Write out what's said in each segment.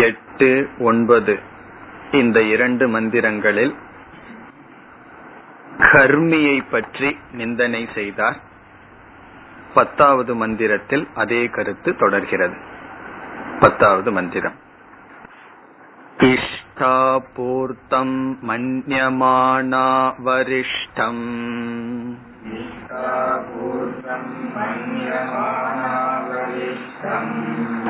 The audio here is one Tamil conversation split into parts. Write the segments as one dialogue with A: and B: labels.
A: எட்டு ஒன்பது. இந்த இரண்டு மந்திரங்களில் கர்மியை பற்றி நிந்தனை செய்தார். பத்தாவது மந்திரத்தில் அதே கருத்து தொடர்கிறது. பத்தாவது மந்திரம். இஷ்டாபூர்த்தம் மன்யமானா வரிஷ்டம்.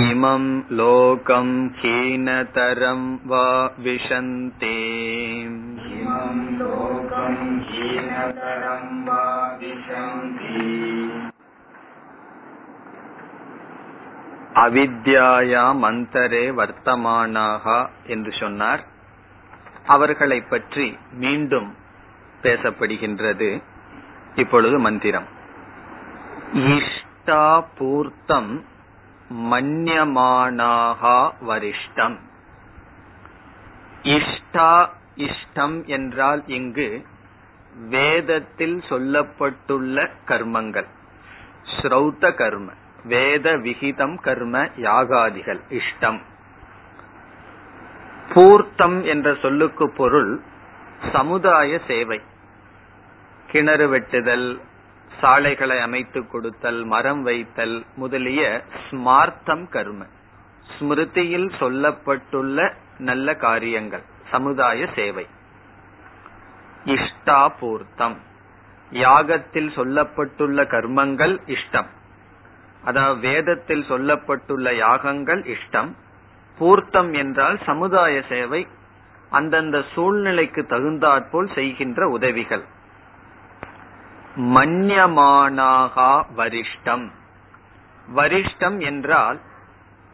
A: इमं लोकं हीनतरं वा विशन्ति அவித்யாயாம் அந்தரே வர்த்தமானாக என்று சொன்னார் அவர்களை பற்றி மீண்டும் பேசப்படுகின்றது இப்பொழுது மந்திரம் இஷ்டா பூர்த்தம் மன்யமானாகா வரிஷ்டம். இஷ்டா இஷ்டம் என்றால் இங்கு வேதத்தில் சொல்லப்பட்டுள்ள கர்மங்கள். ஸ்ரௌத்த கர்ம வேத விகிதம் கர்ம யாகாதிகள் இஷ்டம். பூர்த்தம் என்ற சொல்லுக்கு பொருள் சமுதாய சேவை. கிணறு வெட்டுதல் சாலைகளை அமைத்து கொடுத்தல் மரம் வைத்தல் முதலிய ஸ்மார்த்தம் கர்ம. ஸ்மிருதியில் சொல்லப்பட்டுள்ள நல்ல காரியங்கள் சமுதாய சேவை. இஷ்டா பூர்த்தம். யாகத்தில் சொல்லப்பட்டுள்ள கர்மங்கள் இஷ்டம். அதாவது வேதத்தில் சொல்லப்பட்டுள்ள யாகங்கள் இஷ்டம். பூர்த்தம் என்றால் சமுதாய சேவை அந்தந்த சூழ்நிலைக்கு தகுந்தாற்போல் செய்கின்ற உதவிகள். மன்யமானாகா வரிஷ்டம். வரிஷ்டம் என்றால்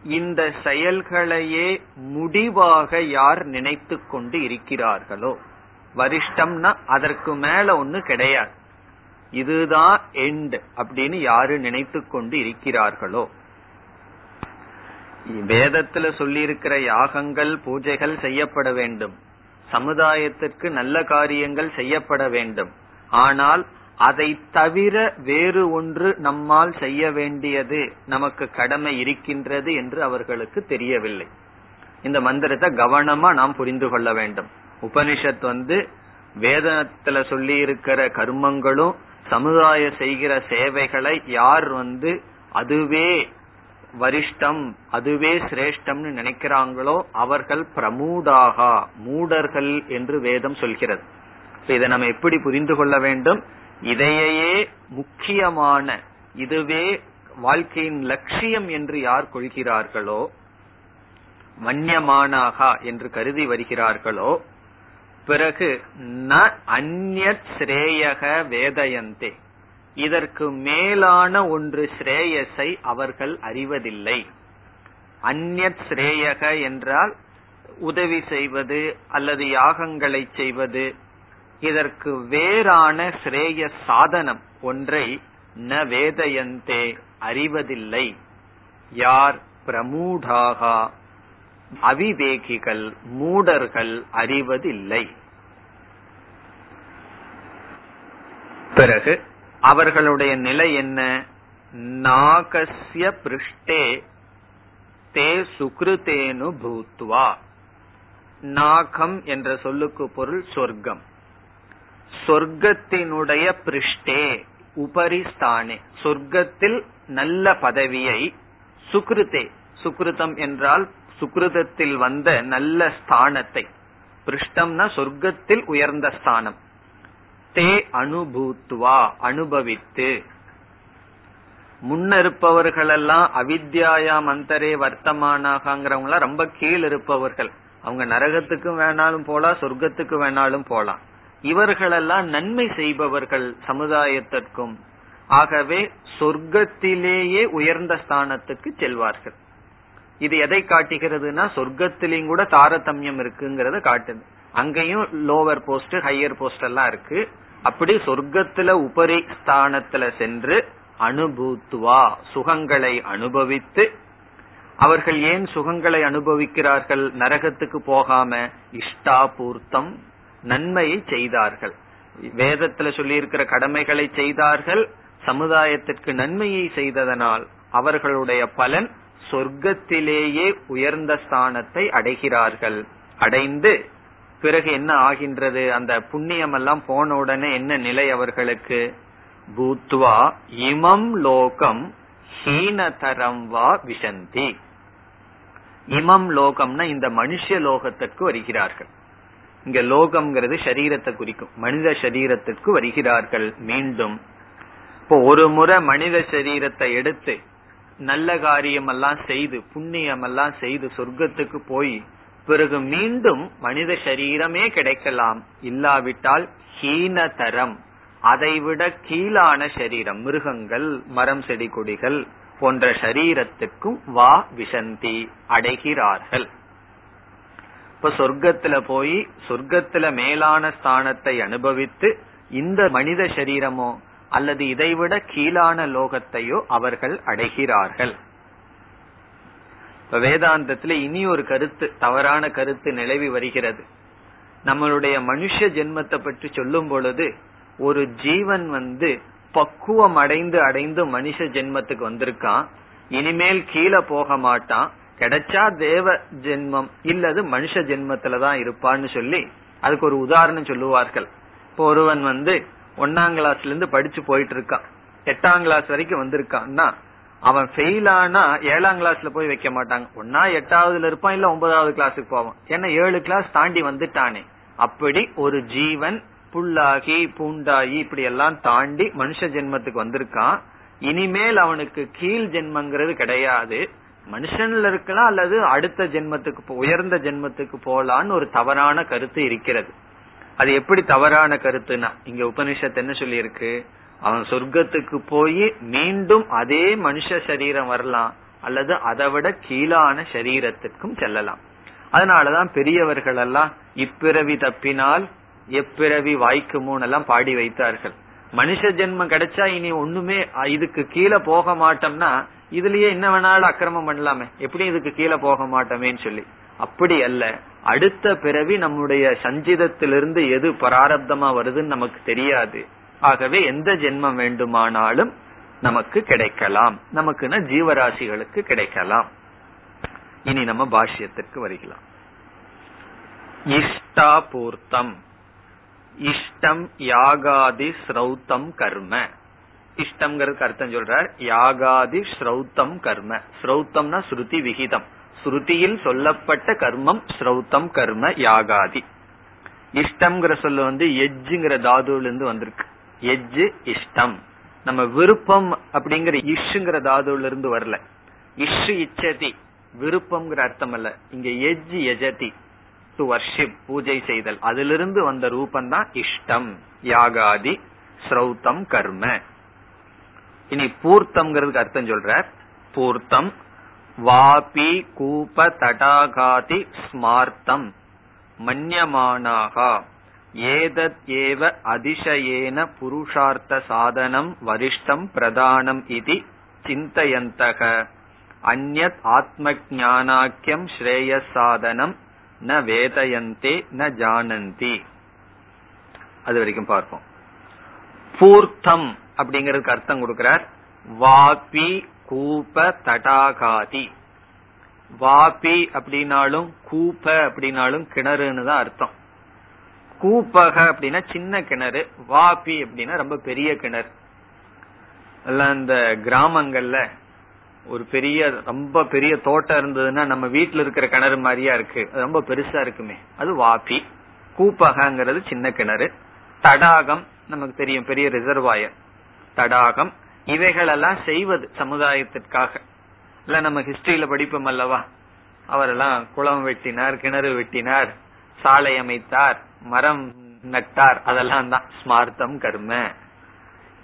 A: இந்த செயல்களையே முடிவாக யார் நினைத்து கொண்டு இருக்கிறார்களோ. வரிஷ்டம்னா அதற்கு மேல ஒண்ணு கிடையாது. இதுதான் எண்ட் அப்படின்னு யாரு நினைத்து கொண்டு இருக்கிறார்களோ. வேதத்துல சொல்லியிருக்கிற யாகங்கள் பூஜைகள் செய்யப்பட வேண்டும். சமுதாயத்திற்கு நல்ல காரியங்கள் செய்யப்பட வேண்டும். ஆனால் அதை தவிர வேறு ஒன்று நம்மால் செய்ய வேண்டியது நமக்கு கடமை இருக்கின்றது என்று அவர்களுக்கு தெரியவில்லை. இந்த மந்திரத்தை கவனமா நாம் புரிந்து கொள்ள வேண்டும். உபனிஷத் வந்து வேதத்துல சொல்லி இருக்கிற கர்மங்களும் சமுதாய செய்கிற சேவைகளை யார் வந்து அதுவே வரிஷ்டம் அதுவே சிரேஷ்டம்னு நினைக்கிறாங்களோ அவர்கள் பிரமூடாகா மூடர்கள் என்று வேதம் சொல்கிறது. இதை நம்ம எப்படி புரிந்து கொள்ள வேண்டும்? இதையே முக்கியமான இதுவே வாழ்க்கையின் லட்சியம் என்று யார் கொள்கிறார்களோ மன்யமானாகா என்று கருதி வருகிறார்களோ பிறகு ந அந்நத் ஸ்ரேயக வேதயந்தே. இதற்கு மேலான ஒன்று ஸ்ரேயஸை அவர்கள் அறிவதில்லை. அந்நத் ஸ்ரேயக என்றால் உதவி செய்வது அல்லது யாகங்களை செய்வது இதற்கு வேறான ஸ்ரேய சாதனம் ஒன்றை ந வேதயந்தே அறிவதில்லை. யார் பிரமூடாகா அவிவேகிகள் மூடர்கள் அறிவதில்லை. பிறகு அவர்களுடைய நிலை என்ன? நாகசிய பிருஷ்டே தே சுக்ருதேனு பூத்வா. நாகம் என்ற சொல்லுக்கு பொருள் சொர்க்கம். சொர்க்கத்தினுடைய பிருஷ்டே உபரிஸ்தானே. சொர்க்கத்தில் நல்ல பதவியை சுக்ருதே. சுக்ருதம் என்றால் சுக்ருதத்தில் வந்த நல்ல ஸ்தானத்தை. பிருஷ்டம்னா சொர்க்கத்தில் உயர்ந்த ஸ்தானம். தே அனுபூத்துவா அனுபவித்து. முன்ன இருப்பவர்களெல்லாம் அவித்யாயா மந்தரே வர்த்தமானாகங்கிறவங்க ரொம்ப கீழ் இருப்பவர்கள் அவங்க நரகத்துக்கும் வேணாலும் போலாம் சொர்க்கத்துக்கு வேணாலும் போலாம். இவர்களெல்லாம் நன்மை செய்பவர்கள் சமுதாயத்திற்கும். ஆகவே சொர்க்கத்திலேயே உயர்ந்த ஸ்தானத்துக்கு செல்வார்கள். இது எதை காட்டுகிறதுனா சொர்க்கத்திலையும் கூட தாரதமியம் இருக்குங்கிறத காட்டுது. அங்கேயும் லோவர் போஸ்ட் ஹையர் போஸ்ட் எல்லாம் இருக்கு. அப்படி சொர்க்கத்துல உபரி ஸ்தானத்துல சென்று அனுபூத்துவா சுகங்களை அனுபவித்து அவர்கள் ஏன் சுகங்களை அனுபவிக்கிறார்கள்? நரகத்துக்கு போகாம இஷ்டா பூர்த்தம் நன்மையை செய்தார்கள். வேதத்துல சொல்லி இருக்கிற கடமைகளை செய்தார்கள். சமுதாயத்திற்கு நன்மையை செய்ததனால் அவர்களுடைய பலன் சொர்க்கத்திலேயே உயர்ந்த ஸ்தானத்தை அடைகிறார்கள். அடைந்து பிறகு என்ன ஆகின்றது? அந்த புண்ணியம் எல்லாம் போன உடனே என்ன நிலை அவர்களுக்கு? பூத்வா இமம் லோகம் ஹீனதரம் வா விசந்தி இமம் லோகம்னா இந்த மனுஷ லோகத்திற்கு வருகிறார்கள். இங்க லோகம்ங்கிறது சரீரத்தை குறிக்கும். மனித சரீரத்திற்கு வருகிறார்கள் மீண்டும். இப்போ ஒரு முறை மனித சரீரத்தை எடுத்து நல்ல காரியம் எல்லாம் செய்து புண்ணியம் எல்லாம் செய்து சொர்க்கத்துக்கு போய் பிறகு மீண்டும் மனித சரீரமே கிடைக்கலாம். இல்லாவிட்டால் ஹீனதரம். அதைவிட கீழான சரீரம் மிருகங்கள் மரம் செடி கொடிகள் போன்ற சரீரத்துக்கும் வா விசந்தி அடைகிறார்கள். இப்ப சொர்க்கத்துல போய் சொர்க்கத்துல மேலான ஸ்தானத்தை அனுபவித்து இந்த மனித சரீரமோ அல்லது இதைவிட கீழான லோகத்தையோ அவர்கள் அடைகிறார்கள். இப்ப வேதாந்தத்துல இனி ஒரு கருத்து தவறான கருத்து நிலவி வருகிறது. நம்மளுடைய மனுஷ ஜென்மத்தை பற்றி சொல்லும் பொழுது ஒரு ஜீவன் வந்து பக்குவம் அடைந்து அடைந்து மனுஷ ஜென்மத்துக்கு வந்திருக்கான். இனிமேல் கீழே போக மாட்டான். கிடைச்சா தேவ ஜென்மம் இல்லது மனுஷ ஜென்மத்துலதான் இருப்பான்னு சொல்லி அதுக்கு ஒரு உதாரணம் சொல்லுவார்கள். இப்போ ஒருவன் வந்து ஒன்னாம் கிளாஸ்ல இருந்து படிச்சு போயிட்டு இருக்கான் எட்டாம் கிளாஸ் வரைக்கும் வந்திருக்கான்னா அவன் ஃபெயில் ஆனா ஏழாம் கிளாஸ்ல போய் வைக்க மாட்டாங்க. ஒன்னா எட்டாவதுல இருப்பான் இல்ல ஒன்பதாவது கிளாஸுக்கு போவான். ஏன்னா ஏழு கிளாஸ் தாண்டி வந்துட்டானே. அப்படி ஒரு ஜீவன் புல்லாகி பூண்டாகி இப்படி எல்லாம் தாண்டி மனுஷ ஜென்மத்துக்கு வந்திருக்கான். இனிமேல் அவனுக்கு கீழ் ஜென்மங்கிறது கிடையாது. மனுஷன்ல இருக்கலாம் அல்லது அடுத்த ஜென்மத்துக்கு உயர்ந்த ஜென்மத்துக்கு போலான்னு ஒரு தவறான கருத்து இருக்கிறது. அது எப்படி தவறான கருத்துனா இங்க உபனிஷத்து என்ன சொல்லியிருக்கு? அவன் சொர்க்கத்துக்கு போய் மீண்டும் அதே மனுஷ சரீரம் வரலாம் அல்லது அதை விட கீழான சரீரத்துக்கும் செல்லலாம். அதனாலதான் பெரியவர்கள் எல்லாம் இப்பிறவி தப்பினால் எப்பிறவி வாய்க்குமோன்னு எல்லாம் பாடி வைத்தார்கள். மனுஷ ஜென்மம் கிடைச்சா இனி ஒண்ணுமே இதுக்கு கீழே போக மாட்டோம்னா இதுலயே என்ன வேணாலும் அக்கிரமம் பண்ணலாமே. எப்படி இதுக்கு கீழே போக மாட்டோமேன்னு சொல்லி. அப்படி அல்ல. அடுத்த பிறவி நம்முடைய சஞ்சிதத்திலிருந்து எது பராரப்தமா வருதுன்னு நமக்கு தெரியாது. ஆகவே எந்த ஜென்மம் வேண்டுமானாலும் நமக்கு கிடைக்கலாம். நமக்குன்னா ஜீவராசிகளுக்கு கிடைக்கலாம். இனி நம்ம பாஷ்யத்திற்கு வருகலாம். இஷ்டாபூர்த்தம் இஷ்டம் யாகாதி ஸ்ரௌத்தம் கர்ம. இஷ்டம்ங்கிறதுக்கு அர்த்தம் சொல்றார். யாகாதி ஸ்ரௌத்தம் கர்ம. ஸ்ரௌத்தம்னா ஸ்ருதி விகிதம். ஸ்ருதியில் சொல்லப்பட்ட கர்மம் ஸ்ரௌத்தம் கர்ம யாகாதி. இஷ்டம்ங்கிற சொல்ல வந்து எஜ்ஜுங்கிற தாதுல இருந்து வந்திருக்கு. எஜ்ஜு இஷ்டம். நம்ம விருப்பம் அப்படிங்கிற இஷ்ங்கிற தாதுல இருந்து வரல. இஷு இச்சதி. விருப்பம்ங்கிற அர்த்தம் அல்ல. இங்க எஜ் எஜதி டு வர்ஷிப் பூஜை செய்தல். அதிலிருந்து வந்த ரூபம் தான் இஷ்டம். யாகாதி ஸ்ரௌத்தம் கர்ம. இனி பூர்த்தம்ங்கிறதுக்கு அர்த்தம் சொல்றார். பூர்த்தம் வாபி கூப தடாகாதி ஸ்மார்த்தம். மன்யமானாகா. ஏதத் ஏவ அதிசயேன புருஷார்த்த சாதனம் வரிஷ்டம் பிரதானம் இது சிந்தயந்தக. அந்நத் ஆத்ம ஜானாக்கியம் ஸ்ரேய சாதனம் ந வேதயந்தே ந ஜானந்தி. அது வரைக்கும் பார்ப்போம். பூர்த்தம் அப்படிங்கறதுக்கு அர்த்தம் கொடுக்கிறார். வாபி கூப தடாகாதி. வாபி அப்படின்னாலும் கூப அப்படின்னாலும் கிணறுன்னு தான் அர்த்தம். கூப்பக அப்படின்னா சின்ன கிணறு வாபி அப்படின்னா ரொம்ப பெரிய கிணறு. எல்லாம் இந்த கிராமங்கள்ல ஒரு பெரிய ரொம்ப பெரிய தோட்டம் இருந்ததுன்னா நம்ம வீட்டுல இருக்கிற கிணறு மாதிரியா இருக்கு. ரொம்ப பெருசா இருக்குமே. அது வாபி. கூப்பகங்கிறது சின்ன கிணறு. தடாகம் நமக்கு தெரியும் பெரிய ரிசர்வாயர் தடாகம் இவைகளெல்லாம் செய்வது சமுதாயத்திற்காக. இல்ல நம்ம ஹிஸ்டரியில படிப்போம் அல்லவா? அவரெல்லாம் குளம் வெட்டினார் கிணறு வெட்டினார் சாலை அமைத்தார் மரம் நட்டார். அதெல்லாம் தான் ஸ்மார்த்தம் கர்ம.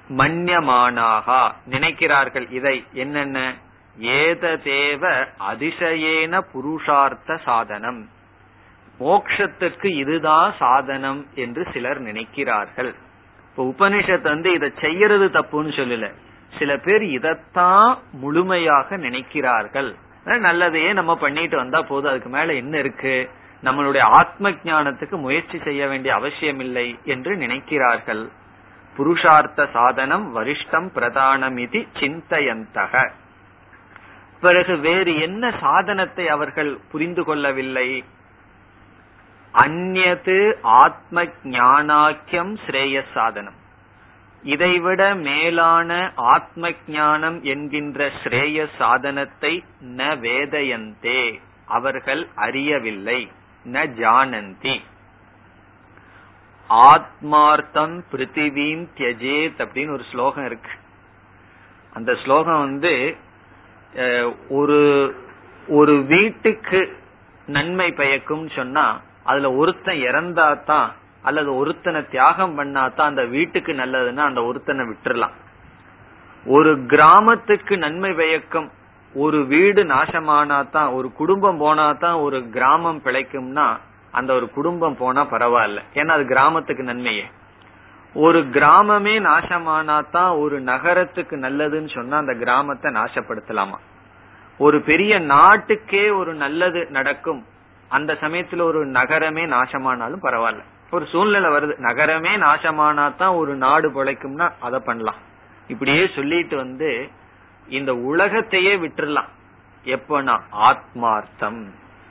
A: மன்யமானாகா நினைக்கிறார்கள் இதை என்னென்ன? ஏத தேவ அதிசயேன புருஷார்த்த சாதனம். மோக்ஷத்துக்கு இதுதான் சாதனம் என்று சிலர் நினைக்கிறார்கள். இப்ப உபனிஷத் வந்து இதை செய்யறது தப்புன்னு சொல்லல. சில பேர் இதத்தான் முழுமையாக நினைக்கிறார்கள். நல்லதையே நம்ம பண்ணிட்டு வந்தா போதும் அதுக்கு மேல என்ன இருக்கு? நம்மளுடைய ஆத்ம ஞானத்துக்கு முயற்சி செய்ய வேண்டிய அவசியம் இல்லை என்று நினைக்கிறார்கள். புருஷார்த்த சாதனம் வரிஷ்டம் பிரதானம் இது சிந்தையந்தக. பிறகு வேறு என்ன சாதனத்தை அவர்கள் புரிந்து கொள்ளவில்லை? அந்நது ஆத்ம ஞானாக்கியம் ஸ்ரேய சாதனம் இதைவிட மேலான ஆத்ம ஞானம் என்கின்ற ஸ்ரேய சாதனத்தை ந வேதயந்தே அவர்கள் அறியவில்லை ந ஜானந்தி. ஆத்மார்த்தம் பிருத்திவீம் தியஜேத் அப்படின்னு ஒரு ஸ்லோகம் இருக்கு. அந்த ஸ்லோகம் வந்து ஒரு ஒரு வீட்டுக்கு நன்மை பயக்கும் சொன்னா அதுல ஒருத்தன் இறந்தா தான் அல்லது ஒருத்தனை தியாகம் பண்ணாதான் அந்த வீட்டுக்கு நல்லதுன்னா அந்த ஒருத்தனை விட்டுறலாம். ஒரு கிராமத்துக்கு நன்மை பயக்கும் ஒரு வீடு நாசமானாதான் ஒரு குடும்பம் போனாதான் ஒரு கிராமம் பிழைக்கும்னா அந்த ஒரு குடும்பம் போனா பரவாயில்ல. ஏன்னா அது கிராமத்துக்கு நன்மையே. ஒரு கிராமமே நாசமானாதான் ஒரு நகரத்துக்கு நல்லதுன்னு சொன்னா அந்த கிராமத்தை நாசப்படுத்தலாமா? ஒரு பெரிய நாட்டுக்கே ஒரு நல்லது நடக்கும் அந்த சமயத்துல ஒரு நகரமே நாசமானாலும் பரவாயில்ல. ஒரு சூழ்நிலை வருது. நகரமே நாசமானா தான் ஒரு நாடு பிழைக்கும்னா அதை பண்ணலாம். இப்படியே சொல்லிட்டு வந்து இந்த உலகத்தையே விட்டுறலாம். எப்பனா ஆத்மார்த்தம்.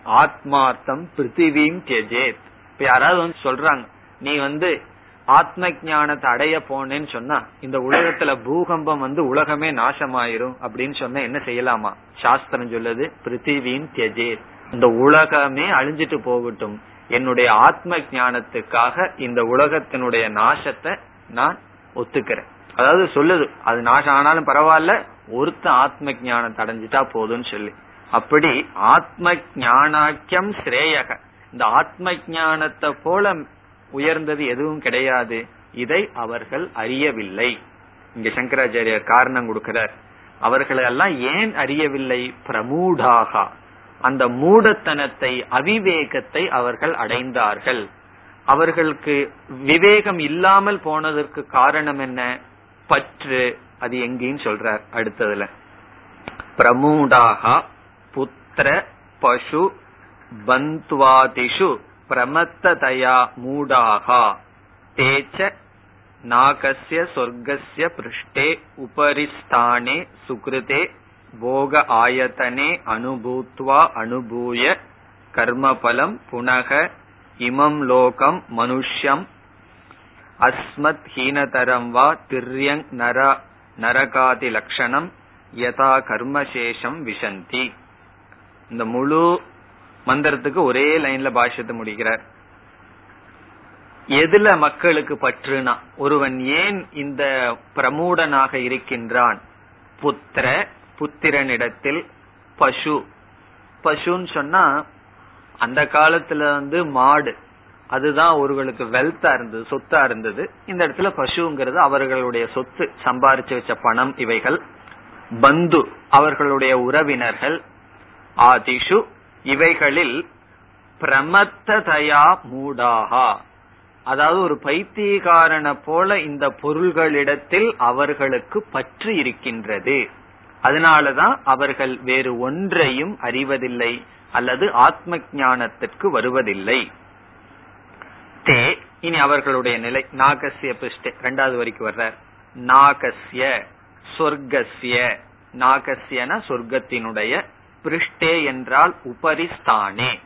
A: ஆத்மார்த்தம் பிருத்திவியும் கெஜேத். இப்ப யாராவது வந்து சொல்றாங்க நீ வந்து ஆத்ம ஞானத்தை அடைய போனேன்னு சொன்னா இந்த உலகத்துல பூகம்பம் வந்து உலகமே நாசமாயிரும் அப்படின்னு சொன்னா என்ன செய்யலாமா? சாஸ்திரம் சொல்லுது பிருத்திவியின் தியஜேத் இந்த உலகமே அழிஞ்சிட்டு போகட்டும். என்னுடைய ஆத்ம ஞானத்துக்காக இந்த உலகத்தினுடைய நாசத்தை நான் ஒத்துக்கிறேன். அதாவது சொல்லுது அது நாசம் ஆனாலும் பரவாயில்ல ஒருத்த ஆத்ம ஞானத்தை அடைஞ்சிட்டா போதும்னு சொல்லி. அப்படி ஆத்ம ஞானாக்கியம் ஸ்ரேயக. இந்த ஆத்ம ஞானத்தை போல உயர்ந்தது எதுவும் கிடையாது. இதை அவர்கள் அறியவில்லை. இங்க சங்கராச்சாரியர் காரணம் கொடுக்கிறார். அவர்களெல்லாம் ஏன் அறியவில்லை? பிரமூடாகா. அந்த மூடத்தனத்தை அவிவேகத்தை அவர்கள் அடைந்தார்கள். அவர்களுக்கு விவேகம் இல்லாமல் போனதற்கு காரணம் என்ன? பற்று. அது எங்கேயும் சொல்றார் அடுத்ததுல. பிரமூடாகா புத்திர பசு பந்த்வாதிஷு பிரமத்ததயா மூடாகா. தேச்ச நாகசிய சொர்க்கசிய பிருஷ்டே உபரிஸ்தானே சுகிருதே போக ஆயத்தனே அனுபூத்வா அனுபூய கர்மபலம் புனக இமம் லோகம் மனுஷ்யம் அஸ்மத் ஹீனதரம் வா திரியங் நர நரகாதி லட்சணம் யதா கர்மசேஷம் விசந்தி இந்த முழு மந்திரத்துக்கு ஒரே லைன்ல பாஷ்யத்தை முடிக்கிறார். எதுல மக்களுக்கு பற்றுனா ஒருவன் ஏன் இந்த பிரமூடனாக இருக்கின்றான்? புத்திர புத்திரனிடத்தில் பசு. பசுன்னு சொன்னா அந்த காலத்துல வந்து மாடு. அதுதான் ஒருவர்களுக்கு வெல்த்தா இருந்தது சொத்தா இருந்தது. இந்த இடத்துல பசுங்கிறது அவர்களுடைய சொத்து சம்பாரிச்சு வச்ச பணம் இவைகள். பந்து அவர்களுடைய உறவினர்கள். ஆதிஷு இவைகளில் பிரமத்ததயா மூடாகா. அதாவது ஒரு பைத்தியகாரன போல இந்த பொருள்களிடத்தில் அவர்களுக்கு பற்று இருக்கின்றது. அதனாலதான் அவர்கள் வேறு ஒன்றையும் அறிவதில்லை அல்லது ஆத்ம ஞானத்திற்கு வருவதில்லை. தே இனி அவர்களுடைய நிலை. நாகசிய பிஷ்டே இரண்டாவது வரைக்கும் வர்றார். நாகசிய சொர்க்கசிய நாகசியன சொர்க்கத்தினுடைய பிருஷ்டே என்றால் உபரிஸ்தானே.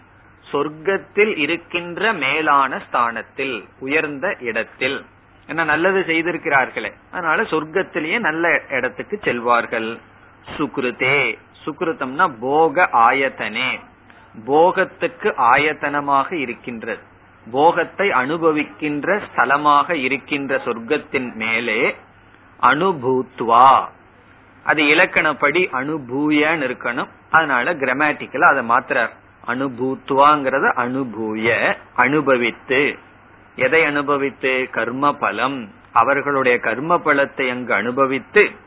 A: சொர்க்கத்தில் இருக்கின்ற மேலான ஸ்தானத்தில் உயர்ந்த இடத்தில். என்ன நல்லது செய்திருக்கிறார்களே. அதனால சொர்க்கத்திலேயே நல்ல இடத்துக்கு செல்வார்கள். சுக்ருதே. சுக்ருதம்னா போக ஆயத்தனே. போகத்துக்கு ஆயத்தனமாக இருக்கின்றது. போகத்தை அனுபவிக்கின்ற ஸ்தலமாக இருக்கின்ற சொர்க்கத்தின் மேலே அனுபூத்வா. அது இலக்கணப்படி அனுபூயன்னு இருக்கணும். அதனால கிராமட்டிக்கல அதை மாத்திர அனுபூத்வாங்கிறத அனுபூய அனுபவித்து. எதை அனுபவித்து? கர்ம பலம். அவர்களுடைய கர்ம பலத்தை அங்கு அனுபவித்து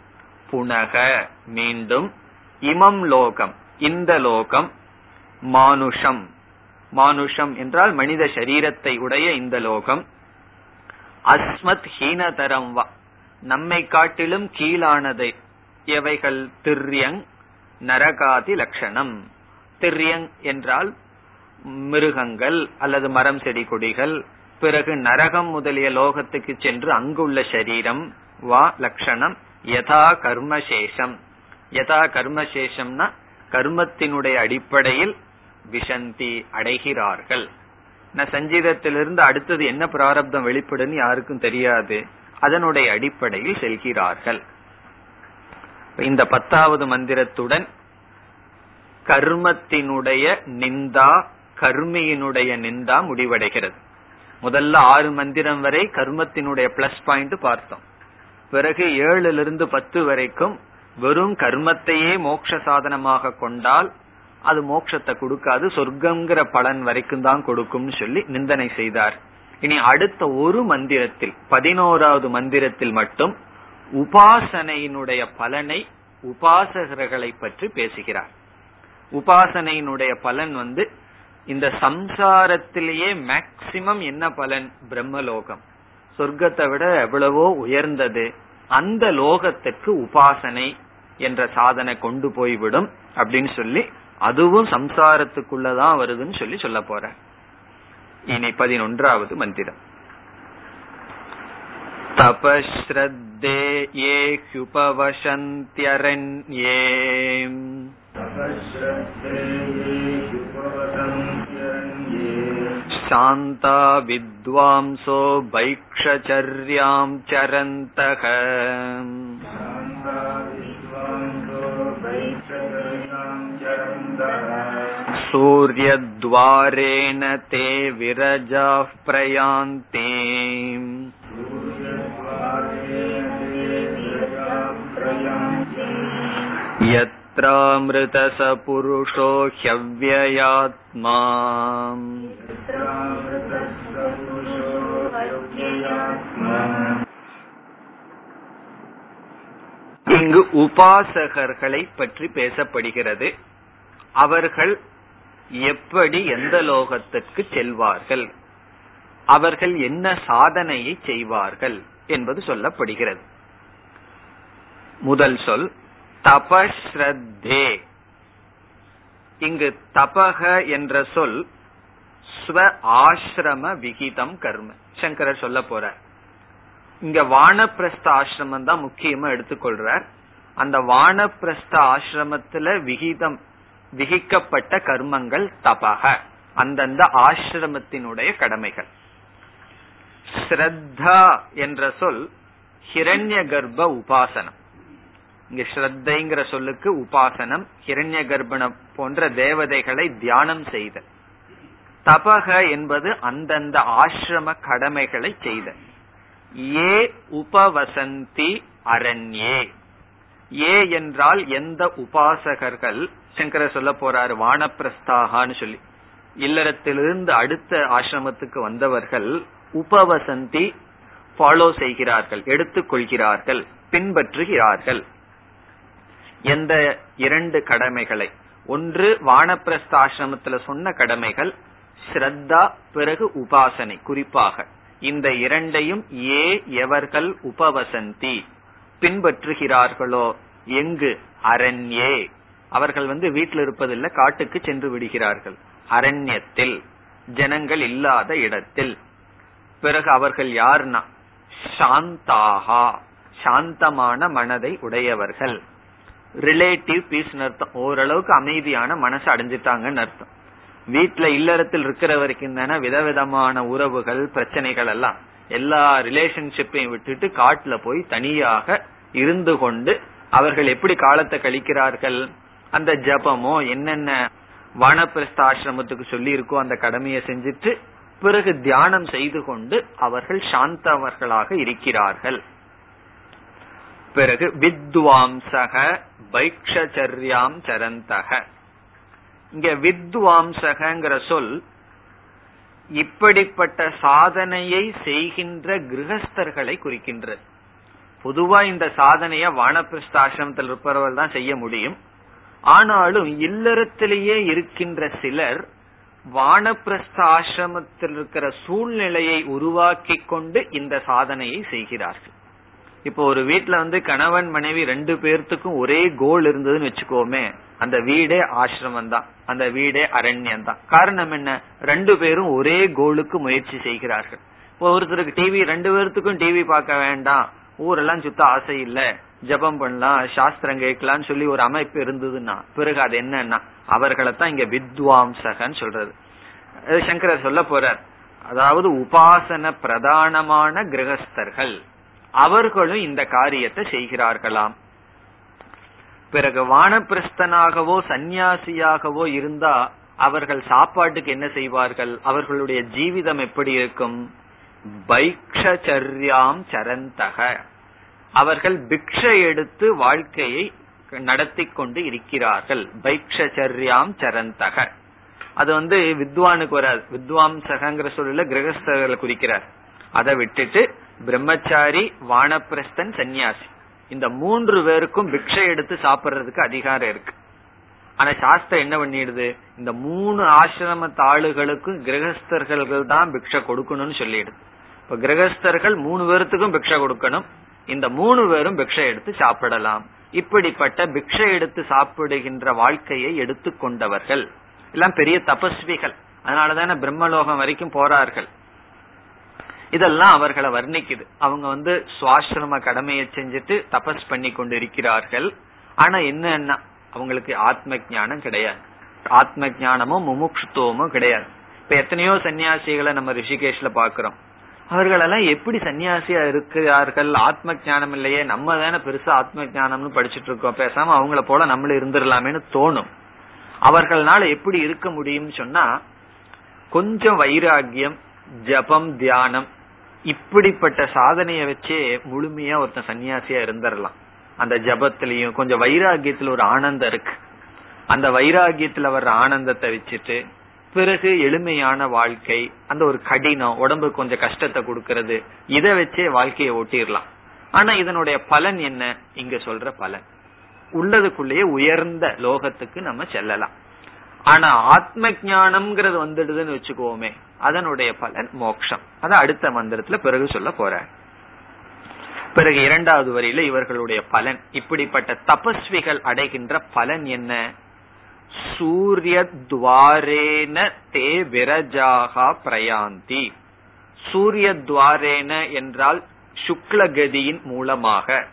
A: புனக மீண்டும் இமம் லோகம் இந்த லோகம் மானுஷம். மானுஷம் என்றால் மனித சரீரத்தை உடைய இந்த லோகம். அஸ்மத் ஹீனதரம் வா நம்மை காட்டிலும் கீழானதை. எவைகள்? திரியங் நரகாதி லட்சணம் திரியங் என்றால் மிருகங்கள் அல்லது மரம் செடி கொடிகள். பிறகு நரகம் முதலிய லோகத்துக்கு சென்று அங்குள்ள சரீரம் வா லட்சணம் யதா கர்மசேஷம். யதா கர்மசேஷம்னா கர்மத்தினுடைய அடிப்படையில் விஷந்தி அடைகிறார்கள். நான் சஞ்சீதத்திலிருந்து அடுத்தது என்ன பிராரப்தம் வெளிப்படுன்னு யாருக்கும் தெரியாது. அதனுடைய அடிப்படையில் செல்கிறார்கள். இந்த பத்தாவது மந்திரத்துடன் கர்மத்தினுடைய நிந்தா கர்மியினுடைய நிந்தா முடிவடைகிறது. முதல்ல ஆறு மந்திரம் வரை கர்மத்தினுடைய பிளஸ் பாயிண்ட் பார்த்தோம். பிறகு ஏழிலிருந்து பத்து வரைக்கும் வெறும் கர்மத்தையே மோட்ச சாதனமாக கொண்டால் அது மோட்சத்தை கொடுக்காது சொர்க்கங்கிற பலன் வரைக்கும் தான் கொடுக்கும்னு சொல்லி நிந்தனை செய்தார். இனி அடுத்த ஒரு மந்திரத்தில் பதினோராவது மந்திரத்தில் மட்டும் உபாசனையினுடைய பலனை உபாசகர்களை பற்றி பேசுகிறார். உபாசனையினுடைய பலன் வந்து இந்த சம்சாரத்திலேயே மேக்சிமம் என்ன பலன்? பிரம்மலோகம். சொர்க்கத்தை விட எவ்வளவோ உயர்ந்தது அந்த லோகத்துக்கு உபாசனை என்ற சாதனை கொண்டு போய்விடும் அப்படின்னு சொல்லி அதுவும் சம்சாரத்துக்குள்ளதான் வருதுன்னு சொல்லி சொல்ல போற இனி பதினொன்றாவது மந்திரம் தபஸ்ரத்தே ये ह्युपवशन्त्यरण्ये शान्ता विद्वांसो भैक्षचर्याम् चरन्तः सूर्यद्वारेण ते विरजाः प्रयान्ति यत्रामृतस पुरुषो ह्यव्ययात्मा இங்கு உபாசகர்களை பற்றி பேசப்படுகிறது. அவர்கள் எப்படி எந்த லோகத்திற்கு செல்வார்கள்? அவர்கள் என்ன சாதனையை செய்வார்கள் என்பது சொல்லப்படுகிறது. முதல் சொல் தபஸ்ரத்தே. இங்கு தபக என்ற சொல் ஸ்வ ஆசிரம விகிதம் கர்ம. சங்கரர் சொல்ல போற இங்க வானப்பிரஸ்த ஆசிரமம் தான் முக்கியமா எடுத்துக்கொள்றார். அந்த வானப்பிரஸ்த ஆசிரமத்துல விகிதம் விகிக்கப்பட்ட கர்மங்கள் தபக. அந்தந்த ஆசிரமத்தினுடைய கடமைகள். ஸ்ரத்தா என்ற சொல் ஹிரண்ய கர்ப்ப உபாசனம். இங்க ஸ்ரத்தைங்கிற சொல்லுக்கு உபாசனம் ஹிரண்ய கர்ப்பணம் போன்ற தேவதைகளை தியானம் செய்த தபக என்பது அந்தந்த ஆசிரம கடமைகளை செய்தல். ஏ உபவசந்தி அரண்யே. ஏ என்றால் எந்த உபாசகர்கள் சங்கர சொல்ல போறாரு வானப்பிரஸ்தாகான்னு சொல்லி. இல்லறத்திலிருந்து அடுத்த ஆசிரமத்துக்கு வந்தவர்கள் உபவசந்தி ஃபாலோ செய்கிறார்கள் எடுத்துக்கொள்கிறார்கள் பின்பற்றுகிறார்கள். எந்த இரண்டு கடமைகளை? ஒன்று வானப்பிரஸ்த ஆசிரமத்துல சொன்ன கடமைகள் ஸ்ரத்தா பிறகு உபாசனை குறிப்பாக. இந்த இரண்டையும் ஏ எவர்கள் உபவசந்தி? பின்பற்றுகிறார்களோ? எங்கு? அரண்யே. அவர்கள் வந்து வீட்டில் இருப்பதில்லை காட்டுக்கு சென்று விடுகிறார்கள். அரண்யத்தில் ஜனங்கள் இல்லாத இடத்தில். பிறகு அவர்கள் யார்னா? சாந்தாகா. சாந்தமான மனதை உடையவர்கள். ரிலேட்டிவ் பீஸ் அர்த்தம். ஓரளவுக்கு அமைதியான மனசு அடைஞ்சிட்டாங்கன்னு அர்த்தம். வீட்டுல இல்லறத்தில் இருக்கிற வரைக்கும் தானே விதவிதமான உறவுகள் பிரச்சனைகள் எல்லாம் எல்லா ரிலேஷன்ஷிப்பையும் விட்டுட்டு காட்டுல போய் தனியாக இருந்து கொண்டு அவர்கள் எப்படி காலத்தை கழிக்கிறார்கள் அந்த ஜபமோ என்னென்ன வானப்பிரஸ்த ஆசிரமத்துக்கு சொல்லி இருக்கோ அந்த கடமையை செஞ்சுட்டு பிறகு தியானம் செய்து கொண்டு அவர்கள் சாந்தவர்களாக இருக்கிறார்கள். பிறகு வித்வாம்சக பைக்ஷச்சரியாம் சரந்தக. இங்க வித்வாம்சகங்கிற சொல் இப்படிப்பட்ட சாதனையை செய்கின்ற கிரகஸ்தர்களை குறிக்கின்றது. பொதுவா இந்த சாதனைய வானப்பிரஸ்தாசிரமத்தில் இருப்பவர்கள் தான் செய்ய முடியும். ஆனாலும் இல்லறத்திலேயே இருக்கின்ற சிலர் வானப்பிரஸ்த ஆசிரமத்தில் இருக்கிற சூழ்நிலையை உருவாக்கி கொண்டு இந்த சாதனையை செய்கிறார்கள். இப்போ ஒரு வீட்டுல வந்து கணவன் மனைவி ரெண்டு பேர்த்துக்கும் ஒரே கோல் இருந்ததுன்னு வச்சுக்கோமே அந்த வீடே ஆசிரமம் தான் அந்த வீடே அரண்யம் தான் காரணம் என்ன? ரெண்டு பேரும் ஒரே கோலுக்கு முயற்சி செய்கிறார்கள். இப்போ ஒருத்தருக்கு டிவி ரெண்டு பேர்த்துக்கும் டிவி பார்க்க வேண்டாம். ஊரெல்லாம் சுத்த ஆசை இல்ல. ஜபம் பண்ணலாம் சாஸ்திரம் கேட்கலாம்னு சொல்லி ஒரு அமைப்பு இருந்ததுன்னா பிறகு அது என்னன்னா அவர்களை தான் இங்க வித்வாம்சகன் சொல்றது. சங்கரர் சொல்ல போறார். அதாவது உபாசன பிரதானமான கிரகஸ்தர்கள். அவர்களும் இந்த காரியத்தை செய்கிறார்களாம். பிறகு வானப்பிரஸ்தனாகவோ சந்நியாசியாகவோ இருந்தா அவர்கள் சாப்பாட்டுக்கு என்ன செய்வார்கள்? அவர்களுடைய ஜீவிதம் எப்படி இருக்கும்? பைக்ஷச்சரியாம் சரந்தக. அவர்கள் பிக்ஷை எடுத்து வாழ்க்கையை நடத்தி கொண்டு இருக்கிறார்கள். பைக்ஷச்சரியாம் சரந்தக. அது வந்து வித்வானுக்கு வராது. வித்வாம்சகங்கிற சொல்ல கிரகஸ்தர்களை குறிக்கிறார். அதை விட்டுட்டு பிரம்மச்சாரி வானப்பிரஸ்தன் சன்னியாசி இந்த மூன்று பேருக்கும் பிக்ஷை எடுத்து சாப்பிடுறதுக்கு அதிகாரம் இருக்கு. ஆனா சாஸ்திரம் என்ன பண்ணிடுது? இந்த மூணு ஆசிரம தாளுகளுக்கும் கிரகஸ்தர்கள் தான் பிக்ஷை கொடுக்கணும்னு சொல்லிடுது. இப்ப கிரகஸ்தர்கள் மூணு பேருத்துக்கும் பிக்ஷை கொடுக்கணும். இந்த மூணு பேரும் பிக்ஷை எடுத்து சாப்பிடலாம். இப்படிப்பட்ட பிக்ஷை எடுத்து சாப்பிடுகின்ற வாழ்க்கையை எடுத்துக்கொண்டவர்கள். எல்லாம் பெரிய தபஸ்விகள். அதனாலதான பிரம்மலோகம் வரைக்கும் போறார்கள். இதெல்லாம் அவர்களை வர்ணிக்குது. அவங்க வந்து சுவாசிரம கடமையை செஞ்சுட்டு தபஸ் பண்ணி கொண்டு இருக்கிறார்கள் ஆனா என்னன்னா அவங்களுக்கு ஆத்ம ஜானம் கிடையாது. ஆத்ம ஜானமும் முமுட்சுத்துவமும் கிடையாது. இப்ப எத்தனையோ சன்னியாசிகளை நம்ம ரிஷிகேஷ்ல பாக்குறோம் அவர்களெல்லாம் எப்படி சன்னியாசியா இருக்கிறார்கள்? ஆத்ம ஜானம் இல்லையே. நம்ம தானே பெருசா ஆத்ம ஜானம்னு படிச்சுட்டு இருக்கோம். பேசாம அவங்கள போல நம்மள இருந்துடலாமேன்னு தோணும். அவர்களால எப்படி இருக்க முடியும்னு சொன்னா கொஞ்சம் வைராகியம் ஜபம் தியானம் இப்படிப்பட்ட சாதனைய வச்சே முழுமையா ஒருத்தன் சன்னியாசியா இருந்துடலாம் அந்த ஜபத்திலையும் கொஞ்சம் வைராகியத்துல ஒரு ஆனந்தம் இருக்கு. அந்த வைராகியத்துல வர்ற ஆனந்தத்தை வச்சுட்டு பிறகு எளிமையான வாழ்க்கை அந்த ஒரு கடினம் உடம்பு கொஞ்சம் கஷ்டத்தை கொடுக்கறது இதை வச்சே வாழ்க்கையை ஓட்டிடலாம் ஆனா இதனுடைய பலன் என்ன? இங்க சொல்ற பலன். உள்ளதுக்குள்ளேயே உயர்ந்த லோகத்துக்கு நம்ம செல்லலாம். ஆனா ஆத்ம ஜானம்ங்கிறது வந்துடுதுன்னு வச்சுக்கோமே அதனுடைய பலன் மோக்ஷம். அத அடுத்த மந்திரத்துல பிறகு சொல்ல போற பிறகு இரண்டாவது வரியில இவர்களுடைய பலன். இப்படிப்பட்ட தபஸ்விகள் அடைகின்ற பலன் என்ன? சூரிய துவாரேன தே விரஜாகா பிரயாந்தி. சூரிய துவாரேன என்றால் சுக்லகதியின் மூலமாக.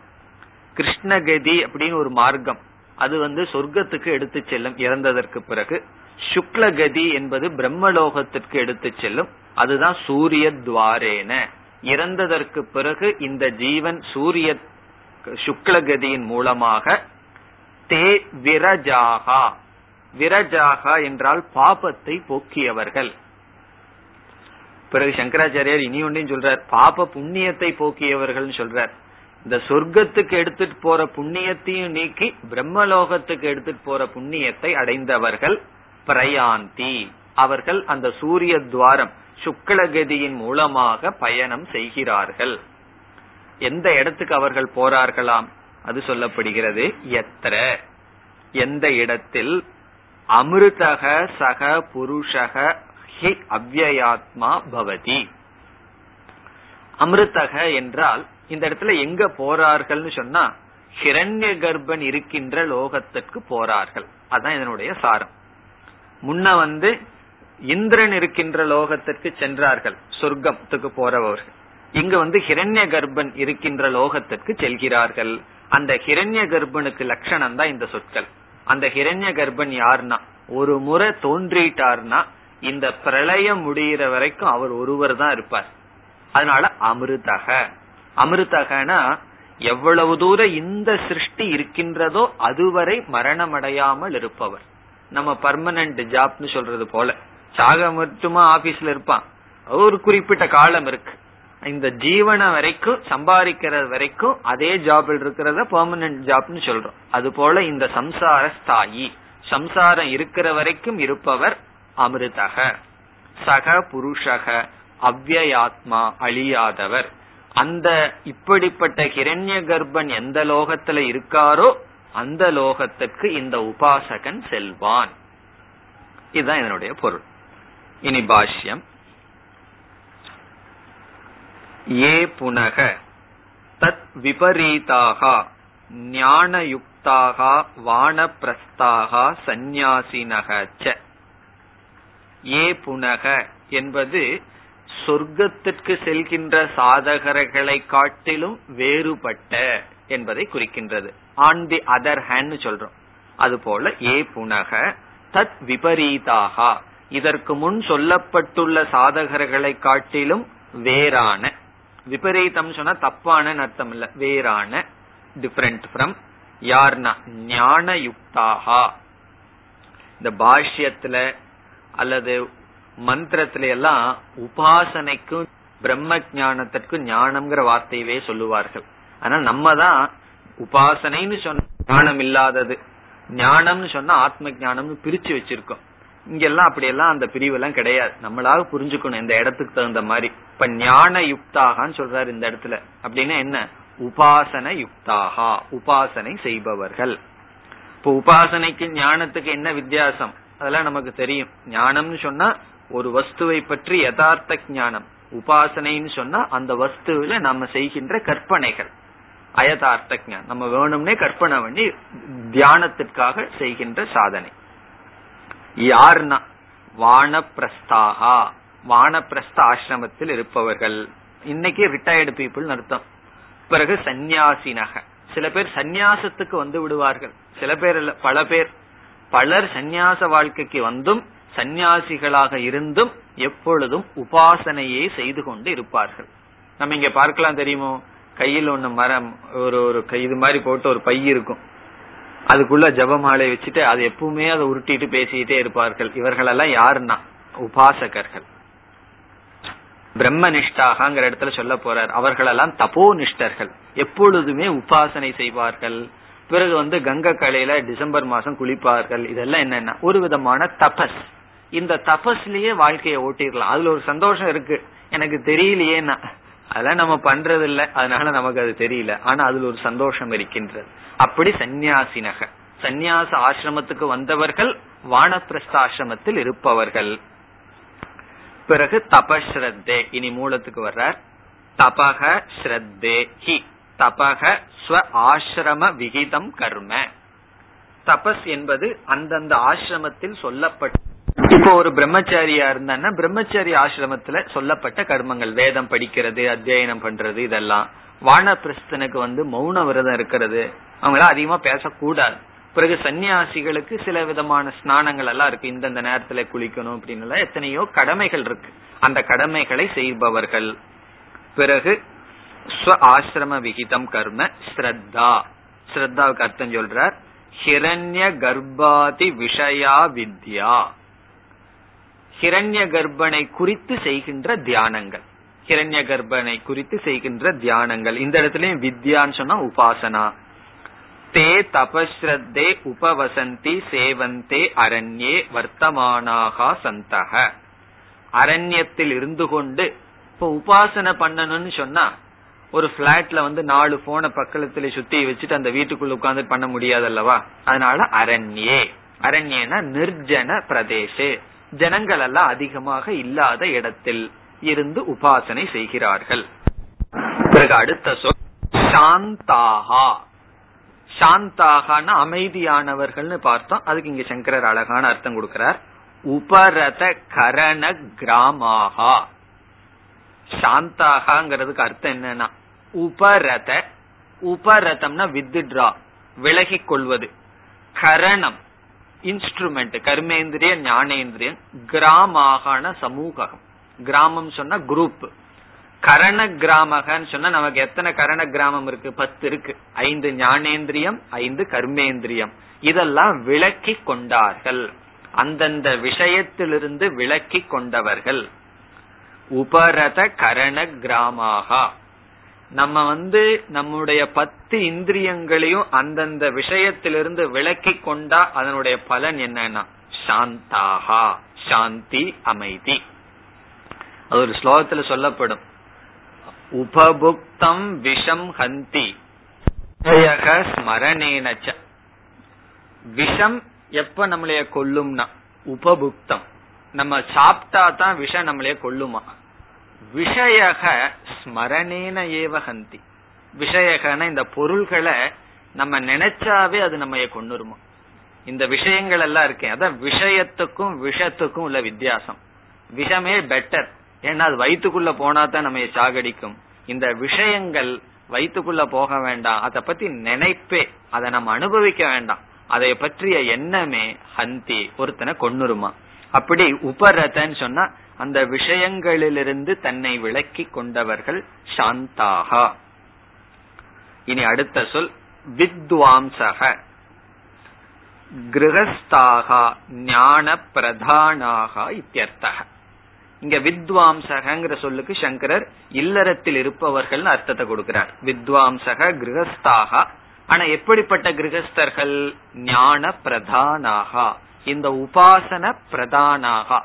A: கிருஷ்ணகதி அப்படின்னு ஒரு மார்க்கம். அது வந்து சொர்க்கத்துக்கு எடுத்து செல்லும் இறந்ததற்கு பிறகு. சுக்லகதி என்பது பிரம்மலோகத்திற்கு எடுத்து செல்லும். அதுதான் சூரிய துவாரேன இறந்ததற்கு பிறகு இந்த ஜீவன் சூரிய சுக்லகதியின் மூலமாக தே விரஜாகா. விரஜாகா என்றால் பாபத்தை போக்கியவர்கள். பிறகு சங்கராச்சாரியார் இனி ஒன்றையும் சொல்றார் பாப புண்ணியத்தை போக்கியவர்கள் சொல்றார். இந்த சொர்க்கத்துக்கு எடுத்துட்டு போற புண்ணியத்தையும் நீக்கி பிரம்மலோகத்துக்கு எடுத்துட்டு போற புண்ணியத்தை அடைந்தவர்கள் பிரயாந்தி. அவர்கள் அந்த சூரிய துவாரம் சுக்லகதியின் மூலமாக பயணம் செய்கிறார்கள். எந்த இடத்துக்கு அவர்கள் போறார்களாம்? அது சொல்லப்படுகிறது எத்திர. எந்த இடத்தில் அமிர்தக சக புருஷக ஹி அவ்வயாத்மா பவதி. அமிர்தக என்றால் இந்த இடத்துல எங்க போறார்கள்னு சொன்னா ஹிரண்ய கர்ப்பன் இருக்கின்ற லோகத்திற்கு போறார்கள். அதான் இதனுடைய சாரம். முன்ன வந்து இந்திரன் இருக்கின்ற லோகத்திற்கு சென்றார்கள். சொர்க்கத்துக்கு போறவர்கள். இங்க வந்து ஹிரண்ய கர்ப்பன் இருக்கின்ற லோகத்திற்கு செல்கிறார்கள். அந்த ஹிரண்ய கர்ப்பனுக்கு லட்சணம் தான் இந்த சொற்கள். அந்த ஹிரண்ய கர்ப்பன் யாருன்னா ஒரு முறை தோன்றிட்டார்னா இந்த பிரளயம் முடிகிற வரைக்கும் அவர் ஒருவர் தான் இருப்பார். அதனால அமிர்தக. அமிர்தகனா எவ்வளவு தூரம் இந்த சிருஷ்டி இருக்கின்றதோ அதுவரை மரணமடையாமல் இருப்பவர். நம்ம பர்மனன்ட் ஜாப்னு சொல்றது போல. சாக மட்டுமா ஆபீஸ்ல இருப்பான். ஒரு குறிப்பிட்ட காலம் இருக்கு. இந்த ஜீவன வரைக்கும் சம்பாதிக்கிற வரைக்கும் அதே ஜாப் இருக்கிறத பெர்மனன்ட் ஜாப்னு சொல்றோம். அது போல இந்த சம்சார ஸ்தாயி சம்சாரம் இருக்கிற வரைக்கும் இருப்பவர் அமிர்தக. சக புருஷக அவ்வயாத்மா அழியாதவர். அந்த இப்படிப்பட்ட கிரண்ய கர்ப்பன் எந்த லோகத்துல இருக்காரோ அந்த லோகத்துக்கு இந்த உபாசகன் செல்வான். இதுதான் இதனுடைய பொருள். இனி பாஷ்யம். ஏ புனக தத் விபரீதாக ஞானயுக்தாக வானப்பிரஸ்தாக சந்நியாசினக ஏ புனக என்பது சொர்க்கத்திற்கு செல்கின்ற சாதகர்களை காட்டிலும் வேறுபட்ட என்பதை குறிக்கின்றது. ஆன் தி அதர் ஹேண்ட் சொல்றோம். அதுபோல ஏ புனக தத் விபரீதாக இதற்கு முன் சொல்லப்பட்டுள்ள சாதகர்களை காட்டிலும் வேறான விபரீதம் சொன்னா தப்பான அர்த்தம் இல்ல வேறான டிஃபரெண்ட் ஃப்ரம் யார்னா ஞான யுக்தாகா இந்த பாஷ்யத்துல அல்லது மந்திரத்துல எல்லாம் உபாசனைக்கும் பிரம்ம ஜானத்திற்கும் ஞானம்ங்கிற வார்த்தையவே சொல்லுவார்கள். ஆனா நம்ம தான் உபாசனைன்னு சொன்ன ஞானம் இல்லாதது ஞானம்னு சொன்னா ஆத்ம ஞானம்னு பிரிச்சு வச்சிருக்கோம். இங்கெல்லாம் அப்படியெல்லாம் அந்த பிரிவு எல்லாம் கிடையாது. நம்மளாக புரிஞ்சுக்கணும் இந்த இடத்துக்கு தகுந்த மாதிரி. இப்ப ஞான யுக்தாகான்னு சொல்றாரு இந்த இடத்துல. அப்படின்னா என்ன? உபாசன யுக்தாகா. உபாசனை செய்பவர்கள். இப்ப உபாசனைக்கு ஞானத்துக்கு என்ன வித்தியாசம்? அதெல்லாம் நமக்கு தெரியும். ஞானம்னு சொன்னா ஒரு வஸ்துவை பற்றி யதார்த்த ஞானம். உபாசனைன்னு சொன்னா அந்த வஸ்துவில நம்ம செய்கின்ற கற்பனைகள். அயதார்த்த ஞானம். நம்ம வேணும்னே கற்பனை பண்ணி தியானத்திற்காக செய்கின்ற சாதனை. யார்னா? வானப்பிரஸ்தாகா. வானப்பிரஸ்த ஆசிரமத்தில் இருப்பவர்கள். இன்னைக்கு ரிட்டையர்டு பீப்புள் அர்த்தம். பிறகு சந்நியாசினக. சில பேர் சந்நியாசத்துக்கு வந்து விடுவார்கள். சில பேர் இல்ல பல பேர். பலர் சந்நியாச வாழ்க்கைக்கு வந்தும் சந்நியாசிகளாக இருந்தும் எப்பொழுதும் உபாசனையே செய்து கொண்டு இருப்பார்கள். நம்ம இங்க பார்க்கலாம் தெரியுமோ? கையில் ஒண்ணு மரம் ஒரு ஒரு இது மாதிரி போட்டு ஒரு பை இருக்கும். அதுக்குள்ள ஜபமாலை வச்சுட்டு அது எப்பவுமே அதை உருட்டிட்டு பேசிக்கிட்டே இருப்பார்கள். இவர்கள் எல்லாம் யாருன்னா? உபாசகர்கள். பிரம்மனிஷ்டாகங்கிற இடத்துல சொல்ல போறார். அவர்களெல்லாம் தபோ நிஷ்டர்கள் எப்பொழுதுமே உபாசனை செய்வார்கள். பிறகு வந்து கங்க கலையில டிசம்பர் மாசம் குளிப்பார்கள். இதெல்லாம் என்னன்னா ஒரு விதமான தபஸ். இந்த தபஸ்லயே வாழ்க்கையை ஓட்டிடலாம். அதுல ஒரு சந்தோஷம் இருக்கு. எனக்கு தெரியலையேன்னா. அதெல்லாம் நம்ம பண்றது இல்ல அதனால நமக்கு அது தெரியல. ஆனா அதுல ஒரு சந்தோஷம் இருக்கின்றது. அப்படி சந்நியாசினக. சந்நியாச ஆசிரமத்துக்கு வந்தவர்கள் வானப்பிரஸ்த ஆசிரமத்தில் இருப்பவர்கள். பிறகு தபஸ்ரத்தே இனி மூலத்துக்கு வர்றார். தபக ஸ்ரத்தே ஹி. தபக ஸ்வ ஆசிரம விகிதம் கர்ம. தபஸ் என்பது அந்தந்த ஆசிரமத்தில் சொல்லப்பட்ட இப்போ ஒரு பிரம்மச்சாரியா இருந்தான்னா பிரம்மச்சாரி ஆசிரமத்துல சொல்லப்பட்ட கர்மங்கள். வேதம் படிக்கிறது அத்தியனம் பண்றது இதெல்லாம். வானப்பிரஸ்தனுக்கு வந்து மௌன விரதம் இருக்கிறது. அவங்களாம் அதிகமா பேசக்கூடாது. பிறகு சன்னியாசிகளுக்கு சில விதமான ஸ்நானங்கள் எல்லாம் இருக்கு. இந்தந்த நேரத்துல குளிக்கணும் அப்படின்னு எத்தனையோ கடமைகள் இருக்கு. அந்த கடமைகளை செய்பவர்கள். பிறகு ஸ்வ ஆசிரம விகிதம் கர்ம ஸ்ரத்தா. ஸ்ரத்தாவுக்கு அர்த்தம் சொல்றார். ஹிரண்ய கர்ப்பாதி விஷயா வித்யா. ஹிரண்ய கர்ப்பனை குறித்து செய்கின்ற தியானங்கள். கிரண்ய கர்ப்பனை குறித்து செய்கின்ற தியானங்கள். இந்த இடத்துலயும் வித்யான்னு சொன்னா உபாசனா. தே தபஸ்ரத்தே உபவசந்தி சேவந்தே அரண்யே வர்த்தமானாகா சந்தக. அரண்யத்தில் இருந்து கொண்டு இப்ப உபாசனை பண்ணணும்னு சொன்னா ஒரு பிளாட்ல வந்து நாலு போன பக்கத்துல சுத்தி வச்சுட்டு அந்த வீட்டுக்குள்ள உட்கார்ந்து பண்ண முடியாது அல்லவா அதனால அரண்யே. அரண்யனா நிர்ஜன பிரதேசே. ஜனங்கள் எல்லாம் அதிகமாக இல்லாத இடத்தில். இருந்து உபாசனை செய்கிறார்கள். பிறகு அடுத்த சொல் சாந்தாகா. சாந்தாகனா அமைதியானவர்கள்னு பார்த்தோம். அதுக்கு இங்க சங்கரர் அழகான அர்த்தம் கொடுக்கிறார். உபரத கரண கிராமாகா. சாந்தாகாங்கிறதுக்கு அர்த்தம் என்னன்னா உபரத உபரதம்னா வித்ட்ரா விலகிக் கொள்வது கரணம் இன்ஸ்ட்ருமெண்ட் கர்மேந்திரிய ஞானேந்திரியன் கிராமாகான சமூகம் கிராமம் சொன்னா குரூப் கரண கிராமகன்னு சொன்னா நமக்கு எத்தனை கரண கிராமம் இருக்கு? பத்து இருக்கு. ஐந்து ஞானேந்திரியம் ஐந்து கர்மேந்திரியம். இதெல்லாம் விளக்கி கொண்டார்கள். அந்தந்த விஷயத்திலிருந்து விளக்கி கொண்டவர்கள். உபரத கரண கிராமாகா. நம்ம வந்து நம்முடைய பத்து இந்திரியங்களையும் அந்தந்த விஷயத்திலிருந்து விளக்கி கொண்டா அதனுடைய பலன் என்னன்னா சாந்தாகா. சாந்தி அமைதி. அது ஒரு ஸ்லோகத்துல சொல்லப்படும். உபபுக்தம் விஷம் ஹந்தி. ஸ்மரணேனச்ச. விஷம் எப்ப நம்மளைய கொல்லும்னா உபபுக்தம். நம்ம சாப்பிட்டா தான் விஷம் நம்மளைய கொல்லுமா. விஷயக ஸ்மரணேன ஏவ ஹந்தி. விஷயகன இந்த பொருள்களை நம்ம நினைச்சாவே அது நம்ம கொண்டுருமா இந்த விஷயங்கள் எல்லாம் இருக்கேன் அதான் விஷயத்துக்கும் விஷத்துக்கும் உள்ள வித்தியாசம். விஷமே பெட்டர் ஏன்னா அது வயிற்றுக்குள்ள போனா தான் நம்ம சாகடிக்கும். இந்த விஷயங்கள் வயிற்றுக்குள்ள போக வேண்டாம். அதை பத்தி நினைப்பே. அதை நம்ம அனுபவிக்க வேண்டாம். அதை பற்றிய எண்ணமே ஹந்தி ஒருத்தனை கொன்னுருமா. அப்படி உபரதன்னு சொன்னா அந்த விஷயங்களிலிருந்து தன்னை விளக்கி கொண்டவர்கள் சாந்தாகா. இனி அடுத்த சொல் வித்வாம்சக. கிரகஸ்தாக ஞான பிரதானாக இத்தியர்த்தக. இங்க வித்வாம்சகங்கிற சொல்லுக்கு சங்கரர் இல்லறத்தில் இருப்பவர்கள் அர்த்தத்தை கொடுக்கிறார். வித்வாம்சக கிரகஸ்தாக. ஆனா எப்படிப்பட்ட கிரகஸ்தர்கள்? ஞான பிரதானாக. இந்த உபாசன பிரதானாக.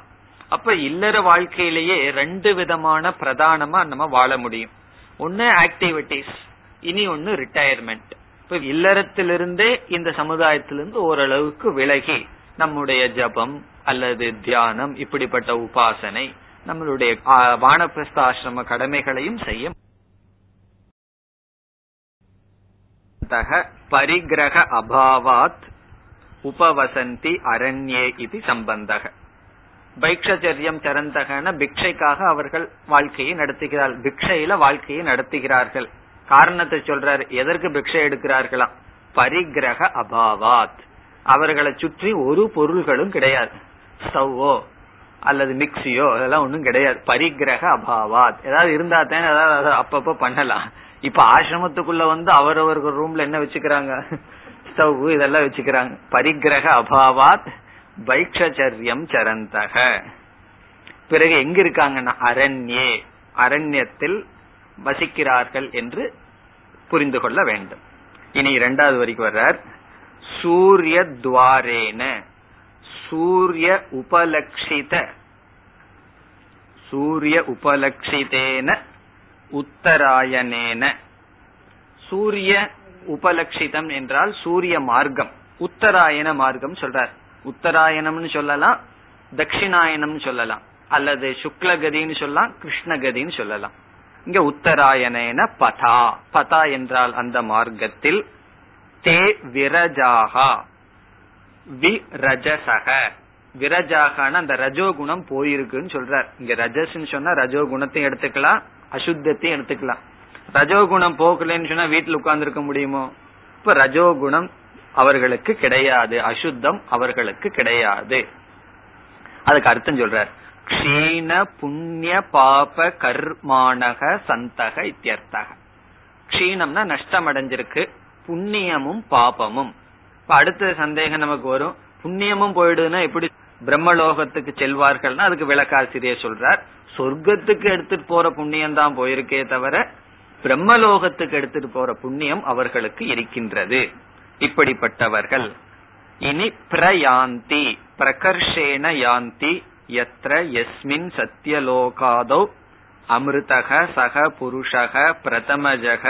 A: அப்ப இல்லற வாழ்க்கையிலேயே ரெண்டு விதமான பிரதானமா நம்ம வாழ முடியும். ஒன்னு ஆக்டிவிட்டிஸ் இனி ஒன்னு ரிட்டையர்மெண்ட் இப்ப இல்லறத்திலிருந்தே இந்த சமுதாயத்திலிருந்து ஓரளவுக்கு விலகி நம்முடைய ஜபம் அல்லது தியானம் இப்படிப்பட்ட உபாசனை நம்மளுடைய வானப்பிரஸ்த ஆசிரம கடமைகளையும் செய்ய பரிகிரக அபாவாத் உபவசந்தி அரண்யே இது சம்பந்தக. பைக்ஷச்சரியம் சரந்தகன பிக்ஷைக்காக அவர்கள் வாழ்க்கையை நடத்துகிறார்கள் பிக்ஷையில வாழ்க்கையை நடத்துகிறார்கள். காரணத்தை சொல்றார் எதற்கு பிக்ஷை எடுக்கிறார்களாம் பரிகிரக அபாவாத். அவர்களை சுற்றி ஒரு பொருள்களும் கிடையாது. ஸ்டவ்வோ அல்லது மிக்சியோ அதெல்லாம் ஒண்ணும் கிடையாது. பரிகிரக அபாவாத். ஏதாவது இருந்தா தானே ஏதாவது அப்பப்ப பண்ணலாம். இப்ப ஆசிரமத்துக்குள்ள வந்து அவரவர்கள் ரூம்ல என்ன வச்சுக்கிறாங்க? ஸ்டவ் இதெல்லாம் வச்சுக்கிறாங்க. பரிகிரக அபாவாத் பைக்ஷச்சரியம் சரந்தக. பிறகு எங்க இருக்காங்கன்னா? அரண்யே. அரண்யத்தில் வசிக்கிறார்கள் என்று புரிந்து கொள்ள வேண்டும். இனி இரண்டாவது வரைக்கும் வர்றார். சூரிய துவாரேன சூரிய உபலக்ஷித. சூரிய உபலக்ஷிதேன உத்தராயணேன. சூரிய உபலட்சிதம் என்றால் சூரிய மார்க்கம். உத்தராயண மார்க்கம் சொல்றார். உத்தராயணம்னு சொல்லலாம் தட்சிணாயணம்னு சொல்லலாம் அல்லது சுக்லகதின்னு சொல்லலாம் கிருஷ்ணகதின்னு சொல்லலாம். இங்க உத்தராயணேன பதா. பதா என்றால் அந்த மார்க்கத்தில் தே விரஜாகா. விரஜசக. விரஜாகான அந்த ரஜோகுணம் போயிருக்குன்னு சொல்றார். இங்க ரஜஸ்ன்னு சொன்னா ரஜோகுணத்தையும் எடுத்துக்கலாம் அசுத்தத்தையும் எடுத்துக்கலாம். ரஜோகுணம் போகலன்னு சொன்னா வீட்டுல உட்கார்ந்து இருக்க முடியுமோ? இப்ப ரஜோகுணம் அவர்களுக்கு கிடையாது அசுத்தம் அவர்களுக்கு கிடையாது. அதுக்கு அர்த்தம் சொல்றார். க்ஷீண புண்ணிய பாப கர்மானக சந்தக இத்தியர்த்தக. க்ஷீணம்னா நஷ்டம் அடைஞ்சிருக்கு புண்ணியமும் பாபமும். இப்ப அடுத்த சந்தேகம் நமக்கு வரும். புண்ணியமும் போயிடுதுன்னா எப்படி பிரம்மலோகத்துக்கு செல்வார்கள்னா அதுக்கு விளக்காசிரியர் சொல்றார். சொர்க்கத்துக்கு எடுத்துட்டு போற புண்ணியம் தான் போயிருக்கே தவிர பிரம்மலோகத்துக்கு எடுத்துட்டு போற புண்ணியம் அவர்களுக்கு இருக்கின்றது. இப்படிப்பட்டவர்கள். இனி பிரயாந்தி பிரகர்ஷேன யாந்தி எத்திர எஸ்மின் சத்தியலோகாதோ அமிர்தக சக புருஷக பிரதமஜக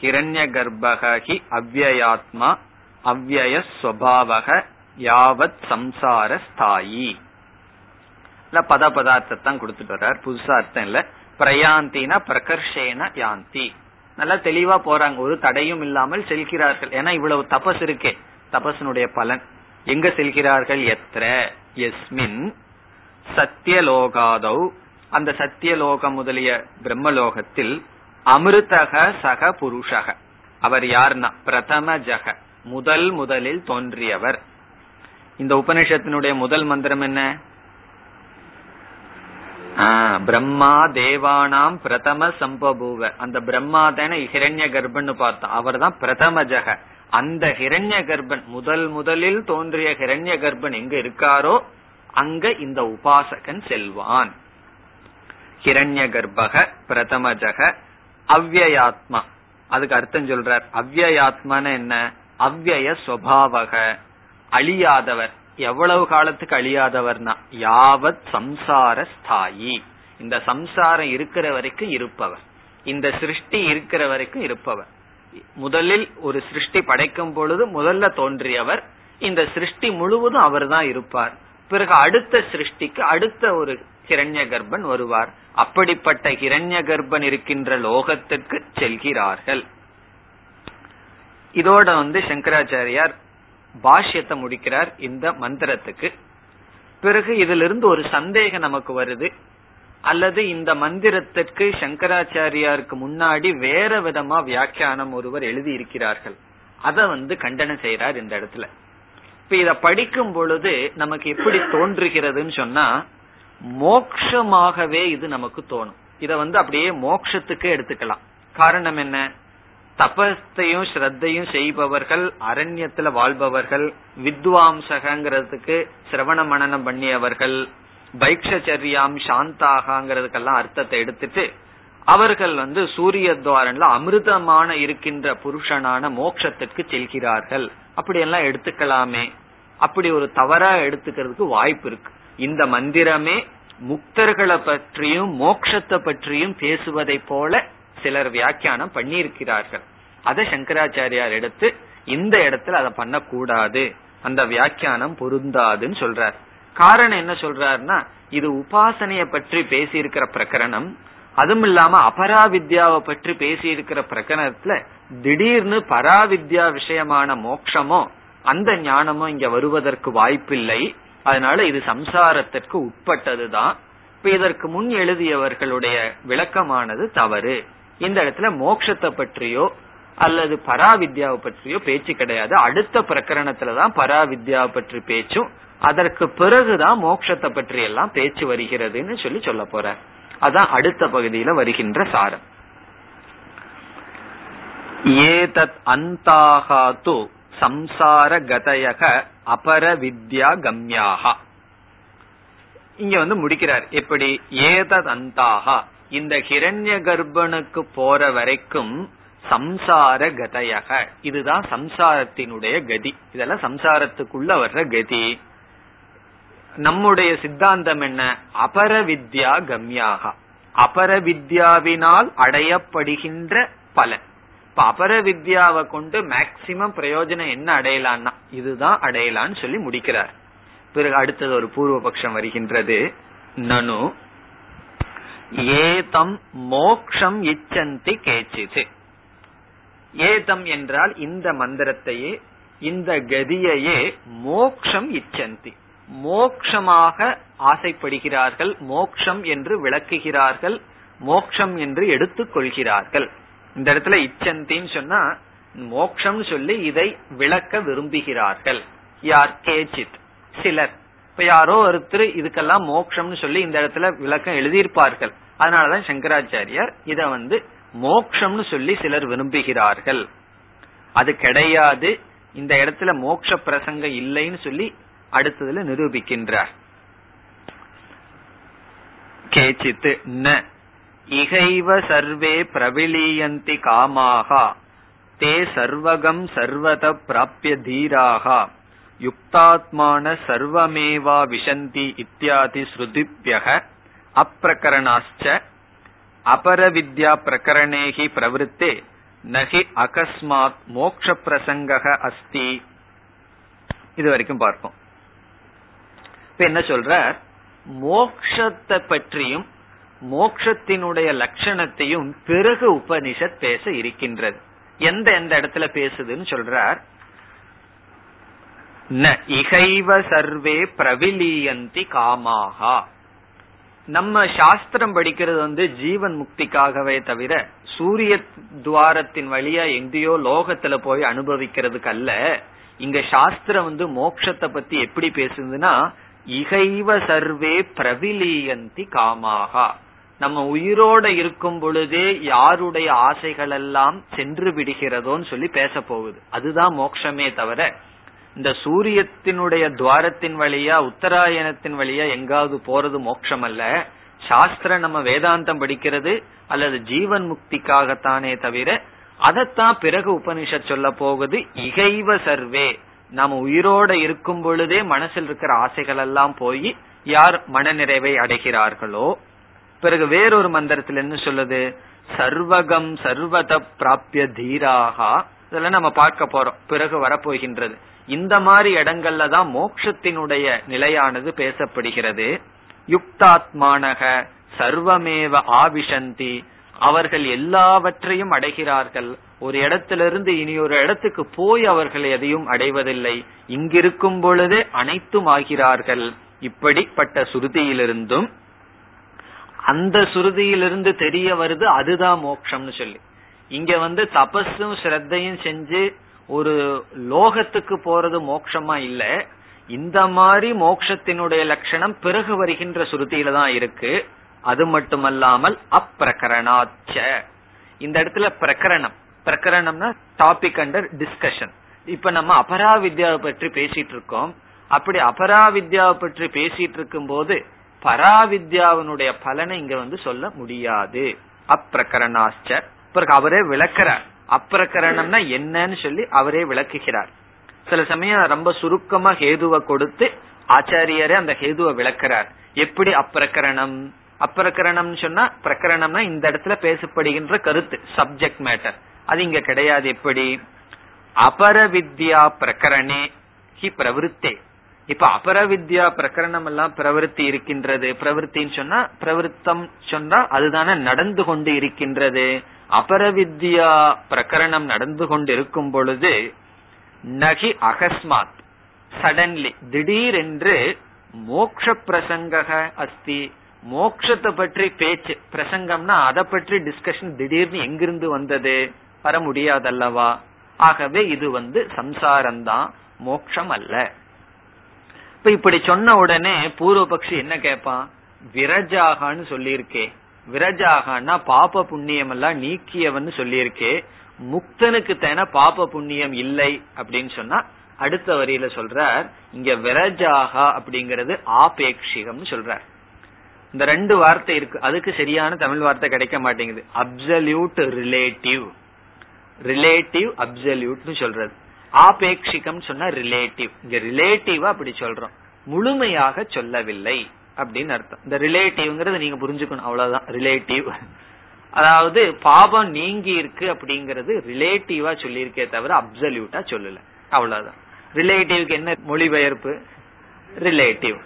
A: ஹிரண்ய கர்ப்பகி அவ்வயாத்மா அவ்வயஸ்வபாவக யாவத் சம்சார ஸ்தாயி. பத பதார்த்தத்தான் கொடுத்துட்டு வர்றார். புதுசா அர்த்தம் இல்ல. பிரயாந்தினா பிரகர்ஷேன யாந்தி. நல்லா தெளிவா போறாங்க. ஒரு தடையும் இல்லாமல் செல்கிறார்கள். ஏன்னா இவ்வளவு தபஸ் இருக்கே. தபசனுடைய பலன். எங்க செல்கிறார்கள்? எத்திர எஸ்மின் சத்தியலோகாதௌ அந்த சத்தியலோகம் முதலிய பிரம்மலோகத்தில் அமிர்தக சக புருஷக. அவர் யார்னா? பிரதம ஜக. முதல் முதலில் தோன்றியவர். இந்த உபனிஷத்தினுடைய முதல் மந்திரம் என்ன? பிரம்மா தேவானாம் பிரதம சம்பபூவ. அந்த பிரம்மா தானே ஹிரண்ய கர்ப்பன்னு பார்த்தோம் அவர் தான் பிரதம ஜெக. அந்த ஹிரண்ய கர்ப்பன் முதல் முதலில் தோன்றிய ஹிரண்ய கர்ப்பன் எங்க இருக்காரோ அங்க இந்த உபாசகன் செல்வான். ஹிரண்ய கர்ப்பக பிரதமஜக அவ்வயாத்மா அதுக்கு அர்த்தம் சொல்றார். அவ்வயாத்மான என்ன? அவ்வய சுவாவக. அழியாதவர். எவ்வளவு காலத்துக்கு அழியாதவர்னா யாவத் சம்சார ஸ்தாயி. இந்த சம்சாரம் இருக்கிற வரைக்கும் இருப்பவர். இந்த சிருஷ்டி இருக்கிற வரைக்கும் இருப்பவர். முதலில் ஒரு சிருஷ்டி படைக்கும் பொழுது முதல்ல தோன்றியவர். இந்த சிருஷ்டி முழுவதும் அவர் தான் இருப்பார். பிறகு அடுத்த சிருஷ்டிக்கு அடுத்த ஒரு ஹிரண்ய கர்ப்பன் வருவார். அப்படிப்பட்ட ஹிரண்ய கர்ப்பன் இருக்கின்ற லோகத்திற்கு செல்கிறார்கள். இதோட வந்து சங்கராச்சாரியார் பாஷ்யத்தை முடிக்கிறார் இந்த மந்திரத்துக்கு. பிறகு இதிலிருந்து ஒரு சந்தேகம் நமக்கு வருது. அல்லது இந்த மந்திரத்திற்கு சங்கராச்சாரியாருக்கு முன்னாடி வேற விதமா வியாக்கியானம் ஒருவர் எழுதி இருக்கிறார்கள் வந்து கண்டனம் செய்யறார் இந்த இடத்துல. இப்ப இத படிக்கும் பொழுது நமக்கு எப்படி தோன்றுகிறதுன்னு சொன்னா மோக்ஷமாகவே இது நமக்கு தோணும். இத வந்து அப்படியே மோக்ஷத்துக்கு எடுத்துக்கலாம். காரணம் என்ன? தபத்தையும் ஸ்ரத்தையும் செய்பவர்கள் அரண்யத்துல வாழ்பவர்கள் வித்வாம்சகங்கிறதுக்கு சிரவண மனநம் பண்ணியவர்கள் பைக்ஷரியாம் சாந்தாகாங்கிறதுக்கெல்லாம் அர்த்தத்தை எடுத்துட்டு அவர்கள் வந்து சூரிய துவாரன்ல அமிர்தமான இருக்கின்ற புருஷனான மோட்சத்திற்கு செல்கிறார்கள். அப்படியெல்லாம் எடுத்துக்கலாமே. அப்படி ஒரு தவறா எடுத்துக்கிறதுக்கு வாய்ப்பு இருக்கு. இந்த மந்திரமே முக்தர்களை பற்றியும் மோக்ஷத்தை பற்றியும் பேசுவதை போல சிலர் வியாக்கியானம் பண்ணியிருக்கிறார்கள். அதை சங்கராச்சாரியார் எடுத்து இந்த இடத்துல அதை பண்ணக்கூடாது. அந்த வியாக்கியானம் பொருந்தாதுன்னு சொல்றார். காரணம் என்ன சொல்றாருன்னா இது உபாசனைய பற்றி பேசி இருக்கிற பிரகரணம் அதுவும் இல்லாம அபராவித்யாவை பற்றி பேசியிருக்கிற பிரகரணத்துல திடீர்னு பராவித்யா விஷயமான மோட்சமோ அந்த ஞானமோ இங்க வருவதற்கு வாய்ப்பில்லை. அதனால இது சம்சாரத்திற்கு உட்பட்டதுதான். இப்ப இதற்கு முன் எழுதியவர்களுடைய விளக்கமானது தவறு. இந்த இடத்துல மோட்சத்தை பற்றியோ அல்லது பராவித்யாவை பற்றியோ பேச்சு கிடையாது. அடுத்த பிரகரணத்துலதான் பராவித்யாவை பற்றி பேச்சும் அதற்கு பிறகுதான் மோட்சத்தை பற்றி எல்லாம் பேச்சு வருகிறதுன்னு சொல்லி சொல்ல போற. அதான் அடுத்த பகுதியில வருகின்ற சாரம். ஏதத் அந்தாகாத்து சம்சார கதையக அபர வித்யா கம்யாகா இங்க வந்து முடிக்கிறார். எப்படி? ஏதத் அந்தாகா. இந்த ஹிரண்ய கர்ப்பனுக்கு போற வரைக்கும் சம்சார கதையக. இதுதான் சம்சாரத்தினுடைய கதி. இதெல்லாம் சம்சாரத்துக்குள்ள வர்ற கதி. நம்முடைய சித்தாந்தம் என்ன? அபர வித்யா கம்யாகா. அபர வித்யாவினால் அடையப்படுகின்ற பலன். இப்ப அபர வித்யாவை கொண்டு மேக்சிமம் பிரயோஜனம் என்ன அடையலான்னா இதுதான் அடையலான்னு சொல்லி முடிக்கிறார். பிறகு அடுத்தது ஒரு பூர்வபக்ஷம் வருகின்றது. நனு. ஏதம் மோக்ஷம் இச்சந்தி கேச்சிது. ஏதம் என்றால் இந்த மந்திரத்தையே இந்த கதியையே மோக்ஷம் இச்சந்தி. மோக்ஷமாக ஆசைப்படுகிறார்கள் மோக்ஷம் என்று விளக்குகிறார்கள் மோக்ஷம் என்று எடுத்துக்கொள்கிறார்கள் இந்த இடத்துல இச்சந்தின்னு சொன்னா மோக்ஷம் சொல்லி இதை விளக்க விரும்புகிறார்கள். யார்? கேச்சித். சிலர். இப்ப யாரோ ஒருத்தர் இதுக்கெல்லாம் மோக்ஷம்னு சொல்லி இந்த இடத்துல விளக்கம் எழுதியிருப்பார்கள். அதனாலதான் சங்கராச்சாரியார் இத வந்து மோக்ஷம்னு சொல்லி சிலர் விரும்புகிறார்கள். அது கிடையாது. இந்த இடத்துல மோக்ஷ பிரசங்கம் இல்லைன்னு சொல்லி அடுத்ததுல நிரூபிக்கின்றார். கேச்சித்து ந. இகைவ சர்வே பிரவிலீயந்தி காமாகா. தே சர்வகம் சர்வத பிராபிய தீராகா. யுக்தாத்மான சர்வமேவா விஷந்தி இத்தியாதி ஸ்ருதிபியக. அப்பிரகரணாச்ச அபரவித்யா பிரகரணேகி பிரவருத்தே நகி அகஸ்மாத் மோக்ஷ பிரசங்க அஸ்தி. இது வரைக்கும் பார்ப்போம். இப்ப என்ன சொல்ற மோக்ஷத்தை பற்றியும் மோக்ஷத்தினுடைய லட்சணத்தையும் பிறகு உபனிஷத் பேச இருக்கின்றது. எந்த எந்த இடத்துல பேசுதுன்னு சொல்றார்? ந இகைவ சர்வே பிரவிலியந்தி காமாகா. நம்ம சாஸ்திரம் படிக்கிறது வந்து ஜீவன் முக்திக்காகவே தவிர சூரிய துவாரத்தின் வழியா எங்கேயோ லோகத்துல போய் அனுபவிக்கிறதுக்கு அல்ல இங்க சாஸ்திரம் வந்து மோட்சத்தை பத்தி எப்படி பேசுதுன்னா இகைவ சர்வே பிரவிலீயந்தி காமாகா. நம்ம உயிரோட இருக்கும் பொழுதே யாருடைய ஆசைகள் எல்லாம் சென்று விடுகிறதோன்னு சொல்லி பேச போகுது அதுதான் மோக்ஷமே தவிர இந்த சூரியத்தினுடைய துவாரத்தின் வழியா உத்தராயணத்தின் வழியா எங்காவது போறது மோட்சம் அல்ல சாஸ்திரம் நம்ம வேதாந்தம் படிக்கிறது அல்லது ஜீவன் முக்திக்காகத்தானே தவிர அதைத்தான் பிறகு உபனிஷத் சொல்ல போகுது இகைவ சர்வே. நாம உயிரோட இருக்கும் பொழுதே மனசில் இருக்கிற ஆசைகள் எல்லாம் போய் யார் மனநிறைவை அடைகிறார்களோ? பிறகு வேறொரு மந்திரத்தில் என்ன சொல்லுது? சர்வகம் சர்வத பிராபிய தீராகா. இதெல்லாம் நம்ம பார்க்க போறோம். பிறகு வரப்போகின்றது. இந்த மாதிரி இடங்கள்ல தான் மோக்ஷத்தினுடைய நிலையானது பேசப்படுகிறது. யுக்தாத்மானக சர்வமேவ ஆவிஷந்தி அவர்கள் எல்லாவற்றையும் அடைகிறார்கள். ஒரு இடத்திலிருந்து இனி ஒரு இடத்துக்கு போய் அவர்கள் எதையும் அடைவதில்லை. இங்கிருக்கும் பொழுதே அனைத்தும் ஆகிறார்கள். இப்படிப்பட்ட சுருதியிலிருந்தும் அந்த சுருதியிலிருந்து தெரிய வருது அதுதான் மோக்ஷம்னு சொல்லி. இங்க வந்து தபஸும் ஸ்ரத்தையும் செஞ்சு ஒரு லோகத்துக்கு போறது மோட்சமா இல்ல. இந்த மாதிரி மோக்ஷத்தினுடைய லட்சணம் பிறகு வருகின்ற சுருதியில தான் இருக்கு. அது மட்டுமல்லாமல் அப்பிரகரணாச்ச. இந்த இடத்துல பிரகரணம். பிரகரணம்னா டாபிக் அண்டர் டிஸ்கஷன் இப்ப நம்ம அபராவித்யாவை பற்றி பேசிட்டு இருக்கோம். அப்படி அபராவித்யாவை பற்றி பேசிட்டு இருக்கும் போது பராவித்யாவினுடைய பலனை இங்க வந்து சொல்ல முடியாது. அப்பிரகரணாச்ச. பிறகு அவரே விளக்குறார். அப்பிரகரணம்னா என்னன்னு சொல்லி அவரே விளக்குகிறார். சில சமயம் ரொம்ப சுருக்கமா ஹேதுவை கொடுத்து ஆச்சாரியரே அந்த ஹேதுவை விளக்குறார். எப்படி அப்பிரகரணம்? அப்பிரகரணம் சொன்னா பிரகரணம்னா இந்த இடத்துல பேசப்படுகின்ற கருத்து சப்ஜெக்ட் மேட்டர் அது இங்க கிடையாது எப்படி? அபரவித்யா பிரகரணே ஹி பிரவருத்தே. இப்ப அபரவித்யா பிரகரணம் எல்லாம் பிரவருத்தி இருக்கின்றது. பிரவருத்தின்னு சொன்னா பிரவருத்தம் சொன்னா அதுதானே நடந்து கொண்டு இருக்கின்றது. அபரவித்யா பிரகரணம் நடந்து கொண்டு இருக்கும் பொழுது நகி அகஸ்மாத் சடன்லி திடீரென்று மோக்ஷ பிரசங்க அஸ்தி மோக்ஷத்தை பற்றி பேச்சு பிரசங்கம்னா அதை பற்றி டிஸ்கஷன் திடீர்னு எங்கிருந்து வந்தது? வர முடியாதல்லவா? ஆகவே இது வந்து சம்சாரம்தான் மோக்ஷம் அல்ல. இப்ப இப்படி சொன்ன உடனே பூர்வபக்ஷி என்ன கேட்பான்? விரஜாகான்னு சொல்லியிருக்கே. விரஜாகனா பாப புண்ணியம் எல்லாம் நீக்கியவன் சொல்லியிருக்கே. முக்தனுக்கு தான பாப புண்ணியம் இல்லை அப்படின்னு சொன்னா அடுத்த வரியில சொல்றார் இங்க விரஜாகா அப்படிங்கறது ஆபேட்சிகம் சொல்றார். இந்த ரெண்டு வார்த்தை இருக்கு அதுக்கு சரியான தமிழ் வார்த்தை கிடைக்க மாட்டேங்குது. அப்சல்யூட் ரிலேட்டிவ் ரிலேட்டிவ் அப்சல்யூட்னு சொல்றது. ஆபேட்சிகம் சொன்னா ரிலேட்டிவ் இங்க ரிலேட்டிவா அப்படி சொல்றோம். முழுமையாக சொல்லவில்லை. அப்படின்னு அர்த்தம். இந்த ரிலேட்டிவ்ங்கிறது நீங்க புரிஞ்சுக்கணும். அவ்வளவுதான். ரிலேட்டிவ் அதாவது பாபம் நீங்கி இருக்கு அப்படிங்கறது ரிலேட்டிவா சொல்லியிருக்கே தவிர அப்சல்யூட்டா சொல்லல. அவ்வளவுதான். ரிலேட்டிவ்க்கு என்ன மொழிபெயர்ப்பு? ரிலேட்டிவ்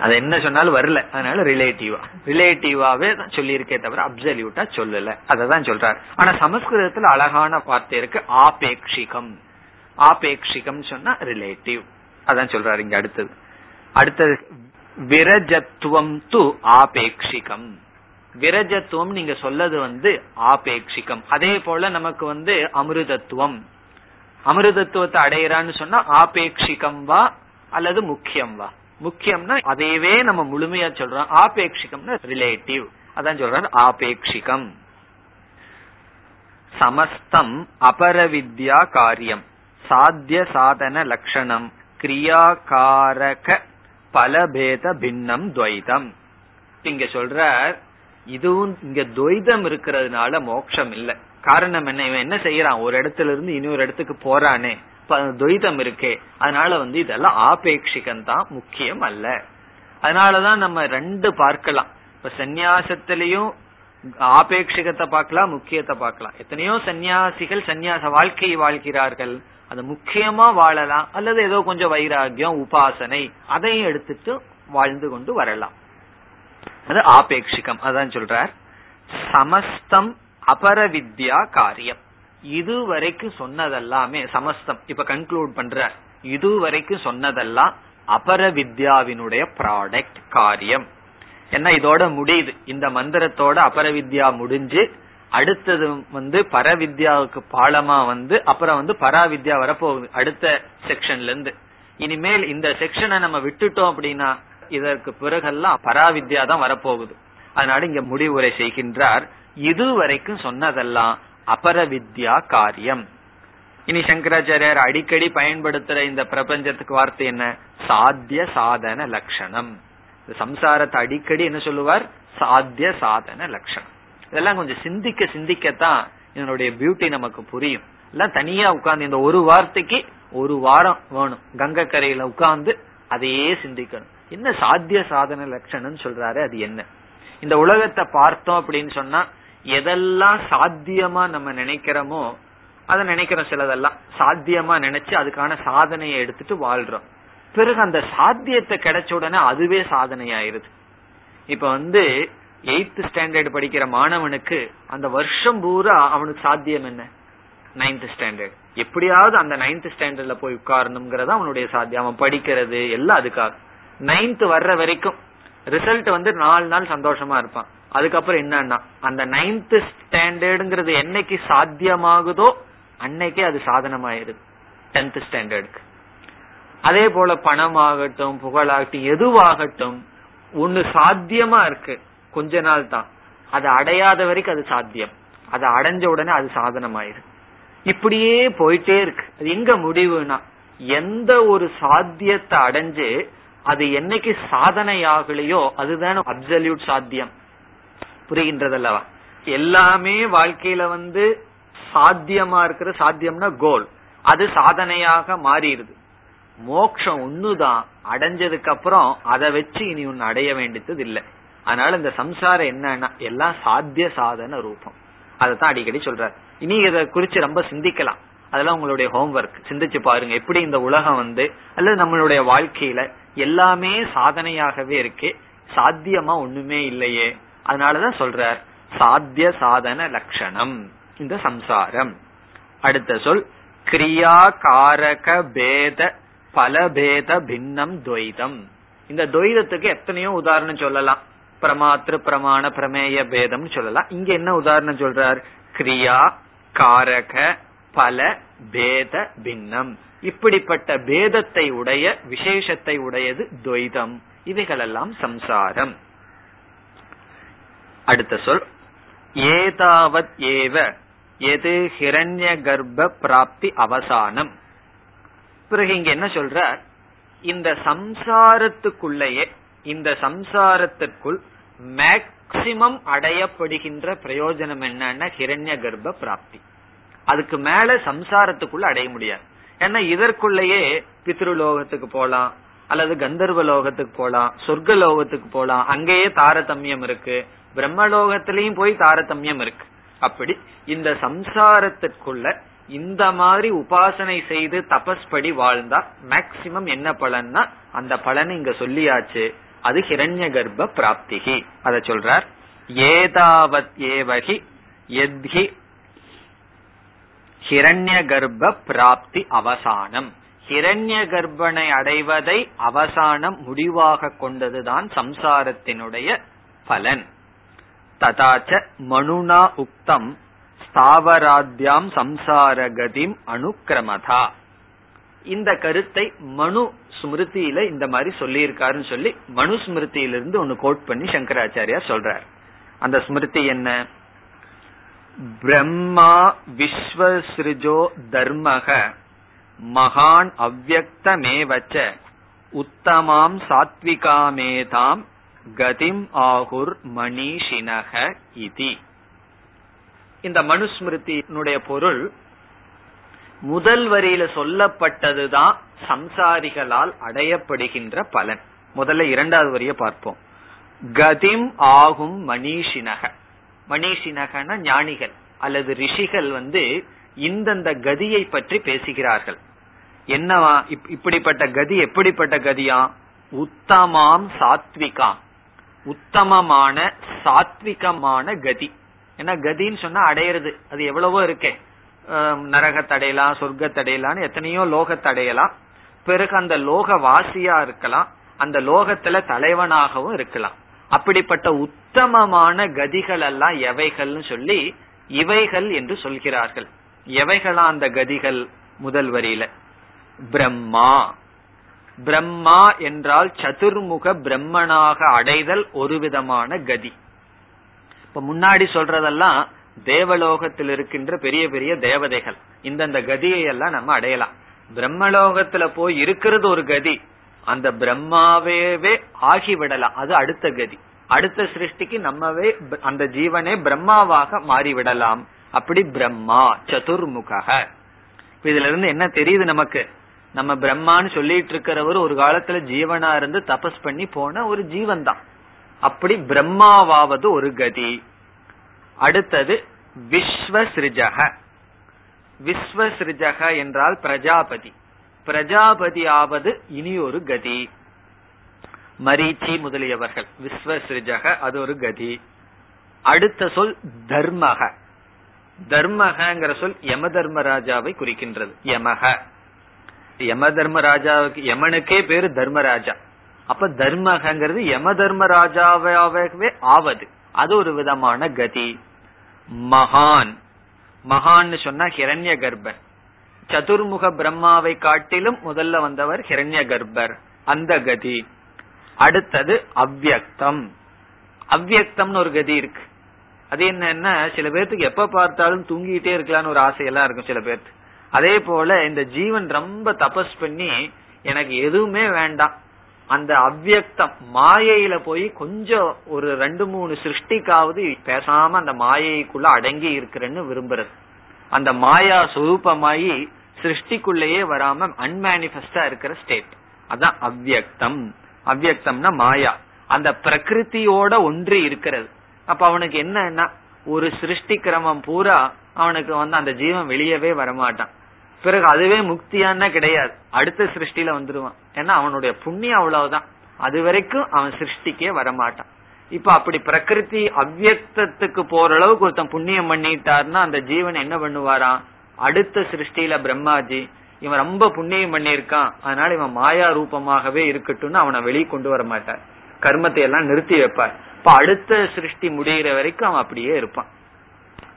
A: அது என்ன சொன்னாலும் வரல. அதனால ரிலேட்டிவா ரிலேட்டிவாவே தான் சொல்லியிருக்கே தவிர அப்சல்யூட்டா சொல்லல. அததான் சொல்றாரு. ஆனா சமஸ்கிருதத்துல அழகான வார்த்தை இருக்கு ஆபேக்ஷிகம். ஆபேக்ஷிகம் சொன்னா ரிலேட்டிவ் அதான் சொல்றாரு இங்க அடுத்தது. அடுத்தது விரஜத்துவம் து ஆபேக்ஷிகம். விரஜத்துவம் நீங்க சொல்லது வந்து ஆபேக்ஷிகம். அதே போல நமக்கு வந்து அமிர்தத்துவம். அமிர்தத்துவத்தை அடையிறான்னு சொன்னா ஆபேட்சிகம் வா அல்லது முக்கியம் வா. முக்கியம்னா அதையவே நம்ம முழுமையா சொல்றோம். ஆபேட்சிகம்னா ரிலேட்டிவ் அதான் சொல்றாரு ஆபேட்சிகம் சமஸ்தம் அபரவித்யா காரியம். சாத்திய சாதன லட்சணம் கிரியாகாரக பலபேத பின்னம் துவைதம். இங்க சொல்ற இதுவும் இங்க துவைதம் இருக்கிறதுனால மோட்சம் இல்லை. காரணம் என்ன? இவன் என்ன செய்யறான்? ஒரு இடத்துல இருந்து இன்னொரு இடத்துக்கு போறானே. துவைதம் இருக்கே. அதனால வந்து இதெல்லாம் ஆபேட்சிகம் தான் முக்கியம் அல்ல. அதனாலதான் நம்ம ரெண்டு பார்க்கலாம். இப்ப சந்நியாசத்திலையும் ஆபேட்சிகத்தை பார்க்கலாம் முக்கியத்தை பார்க்கலாம். எத்தனையோ சன்னியாசிகள் சன்னியாச வாழ்க்கையை வாழ்கிறார்கள். அது முக்கியமா வாழலாம் அல்லது ஏதோ கொஞ்சம் வைராகியம் உபாசனை அதையும் எடுத்துட்டு வாழ்ந்து கொண்டு வரலாம். அது ஆபேட்சிகம் அதான் சொல்றார். சமஸ்தம் அபரவித்யா காரியம். இது வரைக்கும் சொன்னதெல்லாமே சமஸ்தம் இப்ப கன்க்ளூட் பண்ற இது வரைக்கும் சொன்னதெல்லாம் அபர வித்யாவினுடைய ப்ராடக்ட் காரியம். என்ன இதோட முடியுது. இந்த மந்திரத்தோட அபரவித்யா முடிஞ்சு அடுத்தது வந்து பரவித்யாவுக்கு பாலமா வந்து அப்புறம் வந்து பராவித்யா வரப்போகுது அடுத்த செக்ஷன்ல இருந்து இனிமேல் இந்த செக்ஷனை நம்ம விட்டுட்டோம் அப்படின்னா இதற்கு பிறகெல்லாம் பராவித்யா தான் வரப்போகுது. அதனால இங்க முடிவுரை செய்கின்றார் இது வரைக்கும் சொன்னதெல்லாம் அபரவித்யா காரியம். இனி சங்கராச்சாரியார் அடிக்கடி பயன்படுத்துற இந்த பிரபஞ்சத்துக்கு வார்த்தை என்ன? சாத்திய சாதன லட்சணம். சம்சாரத்தை அடிக்கடி என்ன சொல்லுவார்? சாத்திய சாதன லட்சணம். இதெல்லாம் கொஞ்சம் சிந்திக்க சிந்திக்கத்தான் இதனுடைய பியூட்டி நமக்கு புரியும். எல்லாம் தனியா உட்கார்ந்து இந்த ஒரு வார்த்தைக்கு ஒரு வாரம் வேணும். கங்கை கரையில உட்கார்ந்து அதையே சிந்திக்கணும். என்ன சாத்திய சாதன லட்சணம் சொல்றாரு அது என்ன? இந்த உலகத்தை பார்த்தோம் அப்படின்னு சொன்னா எதெல்லாம் சாத்தியமா நம்ம நினைக்கிறோமோ அதை நினைக்கிறோம் சிலதெல்லாம். சாத்தியமா நினைச்சு அதுக்கான சாதனையை எடுத்துட்டு வாழ்றோம். பிறகு அந்த சாத்தியத்தை கிடைச்ச உடனே அதுவே சாதனை ஆயிருது இப்ப வந்து எயித்து ஸ்டாண்டர்ட் படிக்கிற மாணவனுக்கு அந்த வருஷம் பூரா அவனுக்கு சாத்தியம் என்ன? நைன்த் ஸ்டாண்டர்ட் எப்படியாவது அந்த நைன்த் ஸ்டாண்டர்ட்ல போய் உட்காரணுங்கிறத அவனுடைய சாத்தியம். அவன் படிக்கிறது எல்லாம் அதுக்காக. நைன்த் வர்ற வரைக்கும் ரிசல்ட் வந்து நாலு நாள் சந்தோஷமா இருப்பான். அதுக்கப்புறம் என்னன்னா அந்த நைன்த் ஸ்டாண்டர்டுங்கிறது என்னைக்கு சாத்தியமாகுதோ அன்னைக்கே அது சாதனமாயிருது டென்த் ஸ்டாண்டர்டுக்கு அதே போல பணமாகட்டும் புகழாகட்டும் எதுவாகட்டும் ஒன்னு சாத்தியமா இருக்கு. கொஞ்ச நாள் தான். அதை அடையாத வரைக்கும் அது சாத்தியம். அதை அடைஞ்ச உடனே அது சாதனமாயிரு இப்படியே போயிட்டே இருக்கு. அது எங்க முடிவுனா எந்த ஒரு சாத்தியத்தை அடைஞ்சு அது என்னைக்கு சாதனை ஆகலையோ அதுதான் அப்சல்யூட் சாத்தியம். புரிகின்றதல்லவா? எல்லாமே வாழ்க்கையில வந்து சாத்தியமா இருக்கிற சாத்தியம்னா கோல் அது சாதனையாக மாறிடுது. மோக்ஷம் ஒண்ணுதான். அடைஞ்சதுக்கு அப்புறம் அதை வச்சு இனி ஒன்னு அடைய வேண்டியது இல்லை. அதனால இந்த சம்சாரம் என்னன்னா எல்லாம் சாத்திய சாதன ரூபம். அதைத்தான் அடிக்கடி சொல்றாரு. இனி இதை குறிச்சு ரொம்ப சிந்திக்கலாம். அதெல்லாம் உங்களுடைய ஹோம்ஒர்க் சிந்திச்சு பாருங்க. எப்படி இந்த உலகம் வந்து அல்லது நம்மளுடைய வாழ்க்கையில எல்லாமே சாதனையாகவே இருக்கு சாத்தியமா ஒண்ணுமே இல்லையே. அதனாலதான் சொல்றார் சாத்திய சாதன லட்சணம். இந்த சம்சாரம். அடுத்த சொல் கிரியா காரக பேத பலபேத பின்னம் துவைதம். இந்த துவைதத்துக்கு எத்தனையோ உதாரணம் சொல்லலாம். பிரமாத்திரு பிரமாண பிரமேய பேதம் சொல்லலாம். இங்க என்ன உதாரணம் சொல்றார்? கிரியா காரக பல பேத பின்னம். இப்படிப்பட்ட பேதத்தை உடைய விசேஷத்தை உடையது துவைதம். இவைகளெல்லாம் சம்சாரம். அடுத்த சொல். ஏதாவத் ஏவ எது ஹிரண்ய கர்ப்ப பிராப்தி அவசானம். பிறகு இங்க என்ன சொல்ற இந்த சம்சாரத்துக்குள்ளேயே இந்த சம்சாரத்திற்குள் மேக்சிமம் அடையப்படுகின்ற பிரயோஜனம் என்னன்னா ஹிரண்ய கர்ப்ப பிராப்தி. அதுக்கு மேல சம்சாரத்துக்குள்ள அடைய முடியாது. ஏன்னா இதற்குள்ளேயே பித்ருலோகத்துக்கு போலாம் அல்லது கந்தர்வ லோகத்துக்கு போலாம் சொர்க்க லோகத்துக்கு போலாம். அங்கேயே தாரதமியம் இருக்கு. பிரம்மலோகத்திலையும் போய் தாரதமியம் இருக்கு. அப்படி இந்த சம்சாரத்திற்குள்ள இந்த மாதிரி உபாசனை செய்து தபஸ் படி வாழ்ந்தா மேக்சிமம் என்ன பலன்னா அந்த பலன் இங்க சொல்லியாச்சு. அது ஹிரண்ய கர்ப்ப பிராப்திகி. அத சொல்றார். ஏதாவத் ஏவகி எத்ஹி ஹிரண்ய கர்ப்ப பிராப்தி அவசானம். ஹிரண்ய கர்ப்பனை அடைவதை அவசானம் முடிவாக கொண்டதுதான் சம்சாரத்தினுடைய பலன். ததாச்ச மனுனா உக்தம் ஸ்தாவராத்யாம் சம்சார கதிம் அனுக்கிரமதா இந்த கருத்தை மனு ஸ்மிருதியில இந்த மாதிரி சொல்லியிருக்காருன்னு சொல்லி மனு ஸ்மிருதியிலிருந்து ஒன்னு கோட் பண்ணி சங்கராச்சாரியா சொல்றார். அந்த ஸ்மிருதி என்ன? பிரம்மா விஸ்வசிருஜோ தர்மக மகான் அவ்வக்தமேவச்ச உத்தமாம் சாத்விகாமேதாம் கதிம் ஆகுர் மணிஷினக இதி. இந்த மனுஸ்மிருதியினுடைய பொருள் முதல் வரியில சொல்லப்பட்டதுதான் சம்சாரிகளால் அடையப்படுகின்ற பலன். முதல்ல இரண்டாவது வரிய பார்ப்போம். கதிம் ஆகும் மணிஷினக. மணிஷினகன ஞானிகள் அல்லது ரிஷிகள் வந்து இந்தந்த கதியை பற்றி பேசுகிறார்கள். என்னவா? இப்படிப்பட்ட கதி எப்படிப்பட்ட கதியா? உத்தமாம் சாத்விகாம். உத்தமமான சாத்விகமான கதி. ஏன்னா கதின்னு சொன்னா அடையிறது. அது எவ்வளவோ இருக்கே நரகத்தடையலாம் சொர்க்கத்தடையலாம்னு எத்தனையோ லோகத்தடையலாம் பிறகு அந்த லோக வாசியா இருக்கலாம் அந்த லோகத்துல தலைவனாகவும் இருக்கலாம். அப்படிப்பட்ட உத்தமமான கதிகள் எல்லாம் எவைகள்னு சொல்லி இவைகள் என்று சொல்கிறார்கள். எவைகளா அந்த கதிகள் முதல் வரியில? பிரம்மா. பிரம்மா என்றால் சதுர்முக பிரம்மனாக அடைதல் ஒரு விதமான கதி. இப்ப முன்னாடி சொல்றதெல்லாம் தேவலோகத்தில் இருக்கின்ற பெரிய பெரிய தேவதைகள். இந்தந்த கதியை எல்லாம் நம்ம அடையலாம். பிரம்மலோகத்துல போய் இருக்கிறது ஒரு கதி. அந்த பிரம்மாவே ஆகிவிடலாம். அது அடுத்த கதி. அடுத்த சிருஷ்டிக்கு நம்மவே அந்த ஜீவனே பிரம்மாவாக மாறிவிடலாம். அப்படி பிரம்மா சதுர்முக இதுல இருந்து என்ன தெரியுது நமக்கு? நம்ம பிரம்மான்னு சொல்லிட்டு இருக்கிறவர் ஒரு காலத்துல ஜீவனா இருந்து தபஸ் பண்ணி போன ஒரு ஜீவன் தான் அப்படி பிரம்மாவாவது ஒரு கதி. அடுத்தது விஸ்வசிருஜக. விஸ்வசிருஜக என்றால் பிரஜாபதி. பிரஜாபதி ஆவது இனி ஒரு கதி. மரீச்சி முதலியவர்கள். விஸ்வசிருஜக அது ஒரு கதி. அடுத்த சொல் தர்மக. தர்மகங்கிற சொல் யம தர்மராஜாவை குறிக்கின்றது. யமக. யம தர்மராஜாவுக்கு யமனுக்கே பேரு தர்மராஜா. அப்ப தர்மகங்கிறது யம தர்மராஜாவே ஆவது. அது ஒரு விதமான கதி. மகான். மகான் சொன்னா ஹிரண்ய கர்ப்பர் சதுர்முக பிரம்மாவை காட்டிலும் முதல்ல வந்தவர் ஹிரண்ய கர்ப்பர் அந்த கதி. அடுத்தது அவ்வியக்தம். அவ்வியக்தம்னு ஒரு கதி இருக்கு. அது என்னன்னா சில பேர்த்துக்கு எப்ப பார்த்தாலும் தூங்கிட்டே இருக்கலாம்னு ஒரு ஆசையெல்லாம் இருக்கும் சில பேர்த்து அதே போல இந்த ஜீவன் ரொம்ப தபஸ் பண்ணி எனக்கு எதுவுமே வேண்டாம். அந்த அவ்வியக்தம் மாயையில போய் கொஞ்சம் ஒரு ரெண்டு மூணு சிருஷ்டிக்காவது பேசாம அந்த மாயைக்குள்ள அடங்கி இருக்கிறேன்னு விரும்புறது. அந்த மாயா சுரூபமாயி சிருஷ்டிக்குள்ளேயே வராம அன்மேனிபெஸ்டா இருக்கிற ஸ்டேட் அதான் அவ்வியக்தம். அவ்வியக்தம்னா மாயா. அந்த பிரகிருத்தியோட ஒன்று இருக்கிறது. அப்ப அவனுக்கு என்னன்னா ஒரு சிருஷ்டி கிரமம் பூரா அவனுக்கு வந்து அந்த ஜீவன் வெளியவே வரமாட்டான். பிறகு அதுவே முக்தியான்னா கிடையாது. அடுத்த சிருஷ்டில வந்துருவான். ஏன்னா அவனுடைய புண்ணியம் அவ்வளவுதான். அது வரைக்கும் அவன் சிருஷ்டிக்கே வரமாட்டான். இப்ப அப்படி பிரகிருதி அவ்வியக்தத்துக்கு போற அளவுக்கு ஒருத்தன் புண்ணியம் பண்ணிட்டாருன்னா அந்த ஜீவன் என்ன பண்ணுவாராம்? அடுத்த சிருஷ்டியில பிரம்மாஜி இவன் ரொம்ப புண்ணியம் பண்ணியிருக்கான். அதனால இவன் மாயா ரூபமாகவே இருக்கட்டும்னு அவனை வெளியே கொண்டு வர மாட்டார். கர்மத்தை எல்லாம் நிறுத்தி வைப்பார். இப்ப அடுத்த சிருஷ்டி முடிகிற வரைக்கும் அவன் அப்படியே இருப்பான்.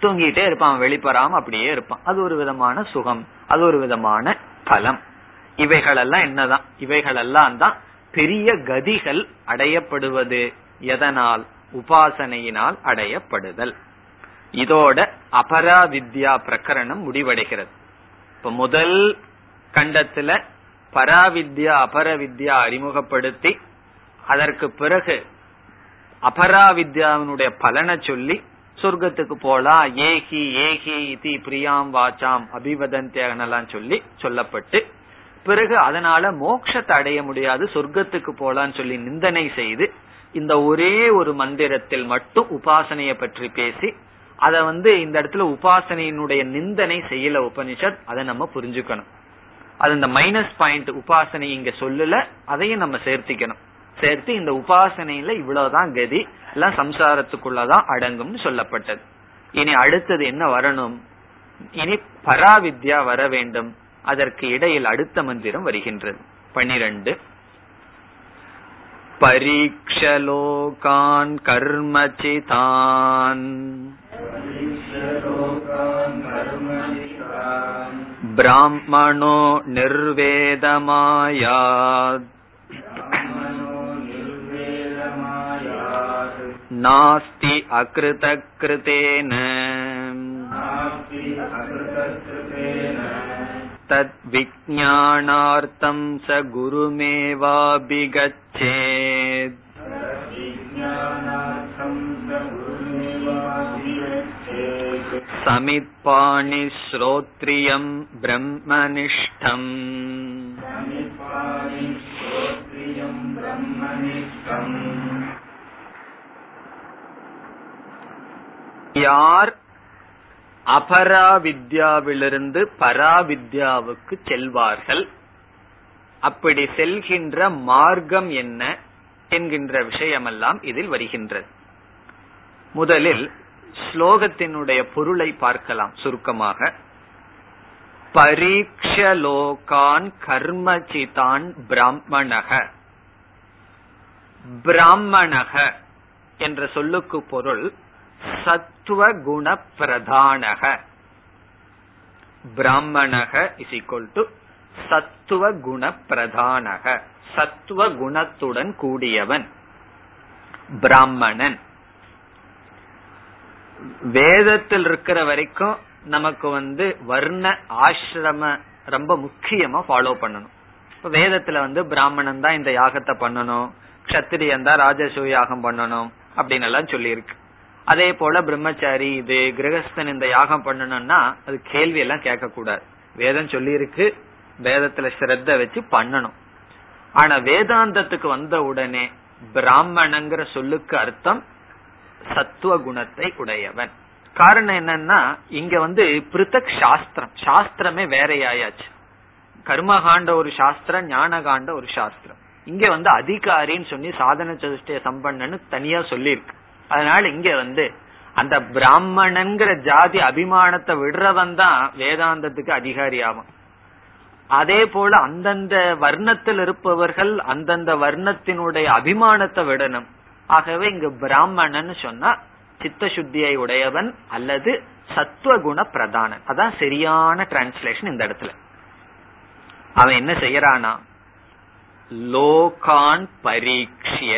A: தூங்கிட்டே இருப்பான் அவன் வெளிப்படாம அப்படியே இருப்பான். அது ஒரு விதமான சுகம். அது ஒரு விதமான பலம். இவைகளெல்லாம் என்னதான்? இவைகளெல்லாம் தான் பெரிய கதிகள் அடையப்படுவது. எதனால்? உபாசனையினால் அடையப்படுதல். இதோட அபராவித்யா பிரகரணம் முடிவடைகிறது. இப்ப முதல் கண்டத்துல பராவித்யா அபரவித்யா அறிமுகப்படுத்தி அதற்கு பிறகு அபராவித்யாவினுடைய பலனை சொல்லி சொர்க்கத்துக்கு போலாம் ஏகி ஏகி இதி பிரியாம் வாச்சாம் அபிவதந்தியெல்லாம் சொல்லி சொல்லப்பட்டு பிறகு அதனால மோட்சத்தை அடைய முடியாது சொர்க்கத்துக்கு போலான்னு சொல்லி நிந்தனை செய்து இந்த ஒரே ஒரு மந்திரத்தில் மட்டும் உபாசனைய பற்றி பேசி அத வந்து இந்த இடத்துல உபாசனையினுடைய நிந்தனை செய்யல உபனிஷத் அதை நம்ம புரிஞ்சுக்கணும். அது இந்த மைனஸ் பாயிண்ட் உபாசனை இங்க சொல்லல அதையும் நம்ம சேர்த்திக்கணும். சேர்த்து இந்த உபாசனையில இவ்வளவுதான் கதி எல்லாம் சம்சாரத்துக்குள்ளதான் அடங்கும்னு சொல்லப்பட்டது. இனி அடுத்தது என்ன வரணும்? இனி பராவித்யா வர வேண்டும். அதற்கு இடையில் அடுத்த மந்திரம் வருகின்றது பனிரெண்டு பரீட்சலோகான் கர்மச்சிதான் பிராமணோ நிர்வேதமாயாத் नास्ति अकृतकृतेन तद्विज्ञानार्थं स गुरुमेवाभिगच्छेत् समित्पाणिश्रोत्रियम् ब्रह्मनिष्ठम् யார் அபராவித்யாவிலிருந்து பராவித்யாவுக்கு செல்வார்கள். அப்படி செல்கின்ற மார்க்கம் என்ன என்கின்ற விஷயமெல்லாம் இதில் வருகின்றது. முதலில் ஸ்லோகத்தினுடைய பொருளை பார்க்கலாம் சுருக்கமாக. பரீட்சலோகான் கர்மசிதான் பிராமணக. பிராமணக என்ற சொல்லுக்கு பொருள் சத்துவ குண பிரதானக பிராமணக இஸ் ஈக்வல் டு சத்துவ குண பிரதானக சத்துவ குணத்துடன் கூடியவன். பிராமணன். வேதத்தில் இருக்கிற வரைக்கும் நமக்கு வந்து வர்ண ஆசிரம ரொம்ப முக்கியமா ஃபாலோ பண்ணணும். இப்ப வேதத்துல வந்து பிராமணன் தான் இந்த யாகத்தை பண்ணணும். கத்திரியன் தான் ராஜசூ யாகம் பண்ணணும் அப்படின்னு எல்லாம் சொல்லியிருக்கு. அதே போல பிரம்மச்சாரி இது கிரகஸ்தன் இந்த யாகம் பண்ணணும்னா அது கேள்வி எல்லாம் கேட்க கூடாது வேதம் சொல்லி இருக்கு வேதத்துல சிரத்த வச்சு பண்ணணும். ஆனா வேதாந்தத்துக்கு வந்த உடனே பிராமணங்கிற சொல்லுக்கு அர்த்தம் சத்துவ குணத்தை உடையவன். காரணம் என்னன்னா இங்க வந்து பிருத்தக் சாஸ்திரம் சாஸ்திரமே வேறையாயாச்சு. கர்மகாண்ட ஒரு சாஸ்திரம் ஞானகாண்ட ஒரு சாஸ்திரம். இங்க வந்து அதிகாரின்னு சொல்லி சாதன சதுஷ்டய சம்பன்னு தனியா சொல்லியிருக்கு. அதனால இங்க வந்து அந்த பிராமணன்கிற ஜாதி அபிமானத்தை விடுறவன் தான் வேதாந்தத்துக்கு அதிகாரி ஆகும் அதே போல அந்தந்த வர்ணத்தில் இருப்பவர்கள் அந்தந்த வர்ணத்தினுடைய அபிமானத்தை விடணும். ஆகவே இங்கு பிராமணன் சொன்னா சித்த சுத்தியை உடையவன் அல்லது சத்துவகுண பிரதானன். அதான் சரியான டிரான்ஸ்லேஷன் இந்த இடத்துல. அவன் என்ன செய்யறானா? லோகான் பரீட்சிய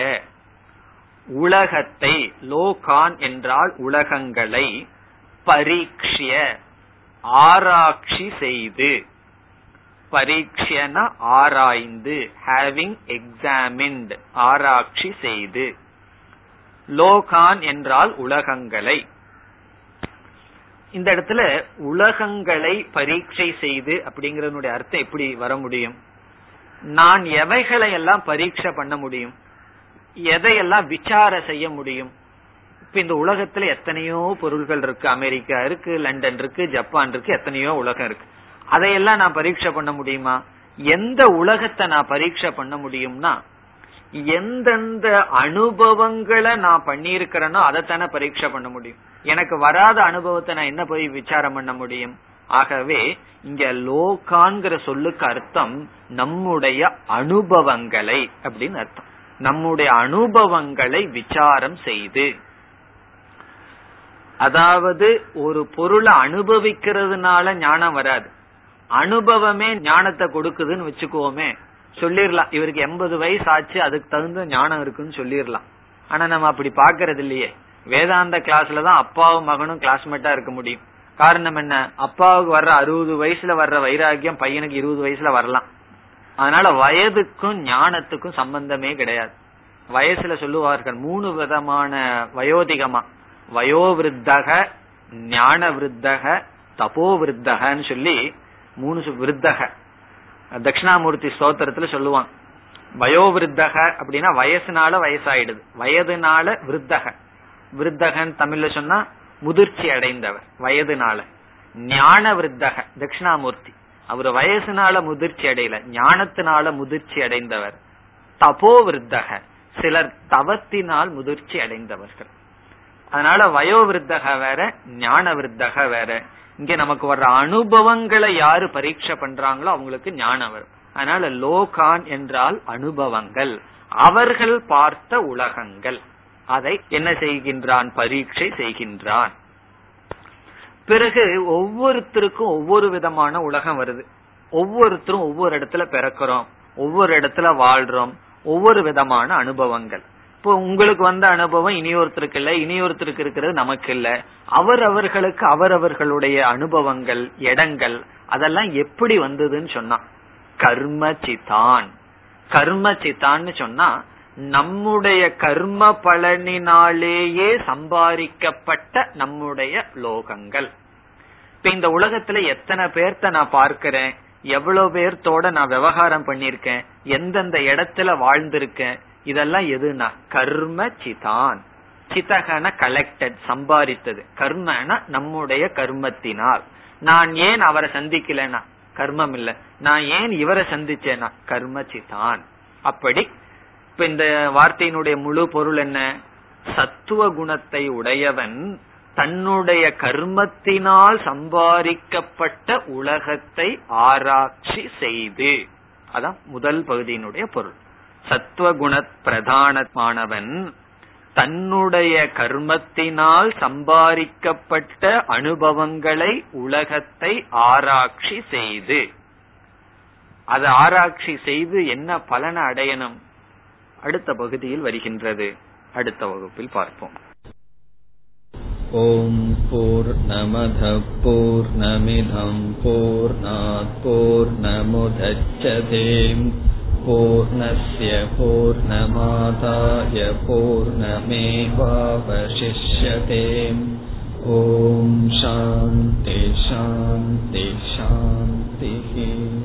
A: உலகத்தை லோகான் என்றால் உலகங்களை பரீட்சிய ஆராய்ச்சி செய்து. பரீட்சன ஆராய்ந்து ஹேவிங் எக்ஸாமின்ட் ஆராய்ச்சி செய்து. லோகான் என்றால் உலகங்களை. இந்த இடத்துல உலகங்களை பரீட்சை செய்து அப்படிங்கறதனுடைய அர்த்தம் எப்படி வர முடியும்? நான் எவைகளை எல்லாம் பரீட்சை பண்ண முடியும்? எதையெல்லாம் விசார செய்ய முடியும்? இப்ப இந்த உலகத்துல எத்தனையோ பொருள்கள் இருக்கு. அமெரிக்கா இருக்கு லண்டன் இருக்கு ஜப்பான் இருக்கு எத்தனையோ உலகம் இருக்கு. அதையெல்லாம் நான் பரீட்சை பண்ண முடியுமா? எந்த உலகத்தை நான் பரீட்சை பண்ண முடியும்னா எந்தெந்த அனுபவங்களை நான் பண்ணியிருக்கிறேனோ அதைத்தானே பரீட்சை பண்ண முடியும். எனக்கு வராத அனுபவத்தை நான் என்ன போய் விசாரம் பண்ண முடியும்? ஆகவே இங்க லோகான்கிற சொல்லுக்கு அர்த்தம் நம்முடைய அனுபவங்களை அப்படின்னு அர்த்தம். நம்முடைய அனுபவங்களை விசாரம் செய்து. அதாவது ஒரு பொருளை அனுபவிக்கிறதுனால ஞானம் வராது. அனுபவமே ஞானத்தை கொடுக்குதுன்னு வச்சுக்கோமே. சொல்லிடலாம் இவருக்கு எண்பது வயசு ஆச்சு அதுக்கு தகுந்த ஞானம் இருக்குன்னு சொல்லிடலாம் ஆனா நம்ம அப்படி பாக்குறது இல்லையே வேதாந்த கிளாஸ்ல தான் அப்பாவும் மகனும் கிளாஸ்மேட்டா இருக்க முடியும். காரணம் என்ன? அப்பாவுக்கு வர்ற அறுபது வயசுல வர்ற வைராகியம் பையனுக்கு இருபது வயசுல வரலாம். அதனால வயதுக்கும் ஞானத்துக்கும் சம்பந்தமே கிடையாது. வயசுல சொல்லுவார்கள் மூணு விதமான வயோதிகமா. வயோவிருத்தக ஞான விருத்தக தபோ விருத்தகன்னு சொல்லி மூணு விருத்தக. தட்சிணாமூர்த்தி ஸ்தோத்திரத்துல சொல்லுவான் வயோவிருத்தக அப்படின்னா வயசுனால வயசாயிடுது. வயதுனால விருத்தக. விருத்தகன் தமிழ்ல சொன்னா முதிர்ச்சி அடைந்தவர் வயதுனால. ஞான விருத்தக தட்சிணாமூர்த்தி. அவர் வயசுனால முதிர்ச்சி அடையல ஞானத்தினால முதிர்ச்சி அடைந்தவர். தபோ விருத்தக சிலர் தவத்தினால் முதிர்ச்சி அடைந்தவர்கள். அதனால வயோ விருத்தக வேற ஞான விருத்தக வேற. இங்க நமக்கு வர்ற அனுபவங்களை யாரு பரீட்சை பண்றாங்களோ அவங்களுக்கு ஞானம் வரும். அதனால லோகான் என்றால் அனுபவங்கள். அவர்கள் பார்த்த உலகங்கள். அதை என்ன செய்கின்றான்? பரீட்சை செய்கின்றான். பிறகு ஒவ்வொருத்தருக்கும் ஒவ்வொரு விதமான உலகம் வருது. ஒவ்வொருத்தரும் ஒவ்வொரு இடத்துல பிறக்கிறோம் ஒவ்வொரு இடத்துல வாழ்றோம் ஒவ்வொரு விதமான அனுபவங்கள். இப்போ உங்களுக்கு வந்த அனுபவம் இனியொருத்தருக்கு இல்லை இனியொருத்தருக்கு இருக்கிறது நமக்கு இல்லை. அவர் அவர்களுக்கு அவரவர்களுடைய அனுபவங்கள் இடங்கள் அதெல்லாம் எப்படி வந்ததுன்னு சொன்னா கர்ம சிதான் கர்ம சித்தான்னு சொன்னா நம்முடைய கர்ம பலனினாலேயே சம்பாதிக்கப்பட்ட நம்முடைய லோகங்கள். இப்ப இந்த உலகத்துல எத்தனை பேர்த்த நான் பார்க்கிறேன் எவ்வளவு பேர்த்தோட நான் விவகாரம் பண்ணிருக்கேன் எந்தெந்த இடத்துல வாழ்ந்திருக்கேன் இதெல்லாம் எதுனா கர்ம சிதான். சிதகன கலெக்டட் சம்பாதித்தது. கர்மனா நம்முடைய கர்மத்தினால். நான் ஏன் அவரை சந்திக்கலனா கர்மம் இல்ல. நான் ஏன் இவரை சந்திச்சேனா கர்ம சிதான். அப்படி இப்ப இந்த வார்த்தையினுடைய முழு பொருள் என்ன? சத்துவ குணத்தை உடையவன் தன்னுடைய கர்மத்தினால் சம்பாதிக்கப்பட்ட உலகத்தை ஆராய்ச்சி செய்து. அதான் முதல் பகுதியினுடைய பொருள். சத்துவகுண பிரதானமானவன் தன்னுடைய கர்மத்தினால் சம்பாதிக்கப்பட்ட அனுபவங்களை உலகத்தை ஆராய்ச்சி செய்து. அதை ஆராய்ச்சி செய்து என்ன பலனை அடையணும்? அடுத்த பகுதியில் வருகின்றது அடுத்த வகுப்பில் பார்ப்போம்
B: ஓம் போர் நமத போர் நமிதம் போர் போர் நமுதச்சதேம் पूर्णस्य पूर्णमादाय पूर्णमेवावशिष्यते ॐ शान्ति शान्ति शान्तिः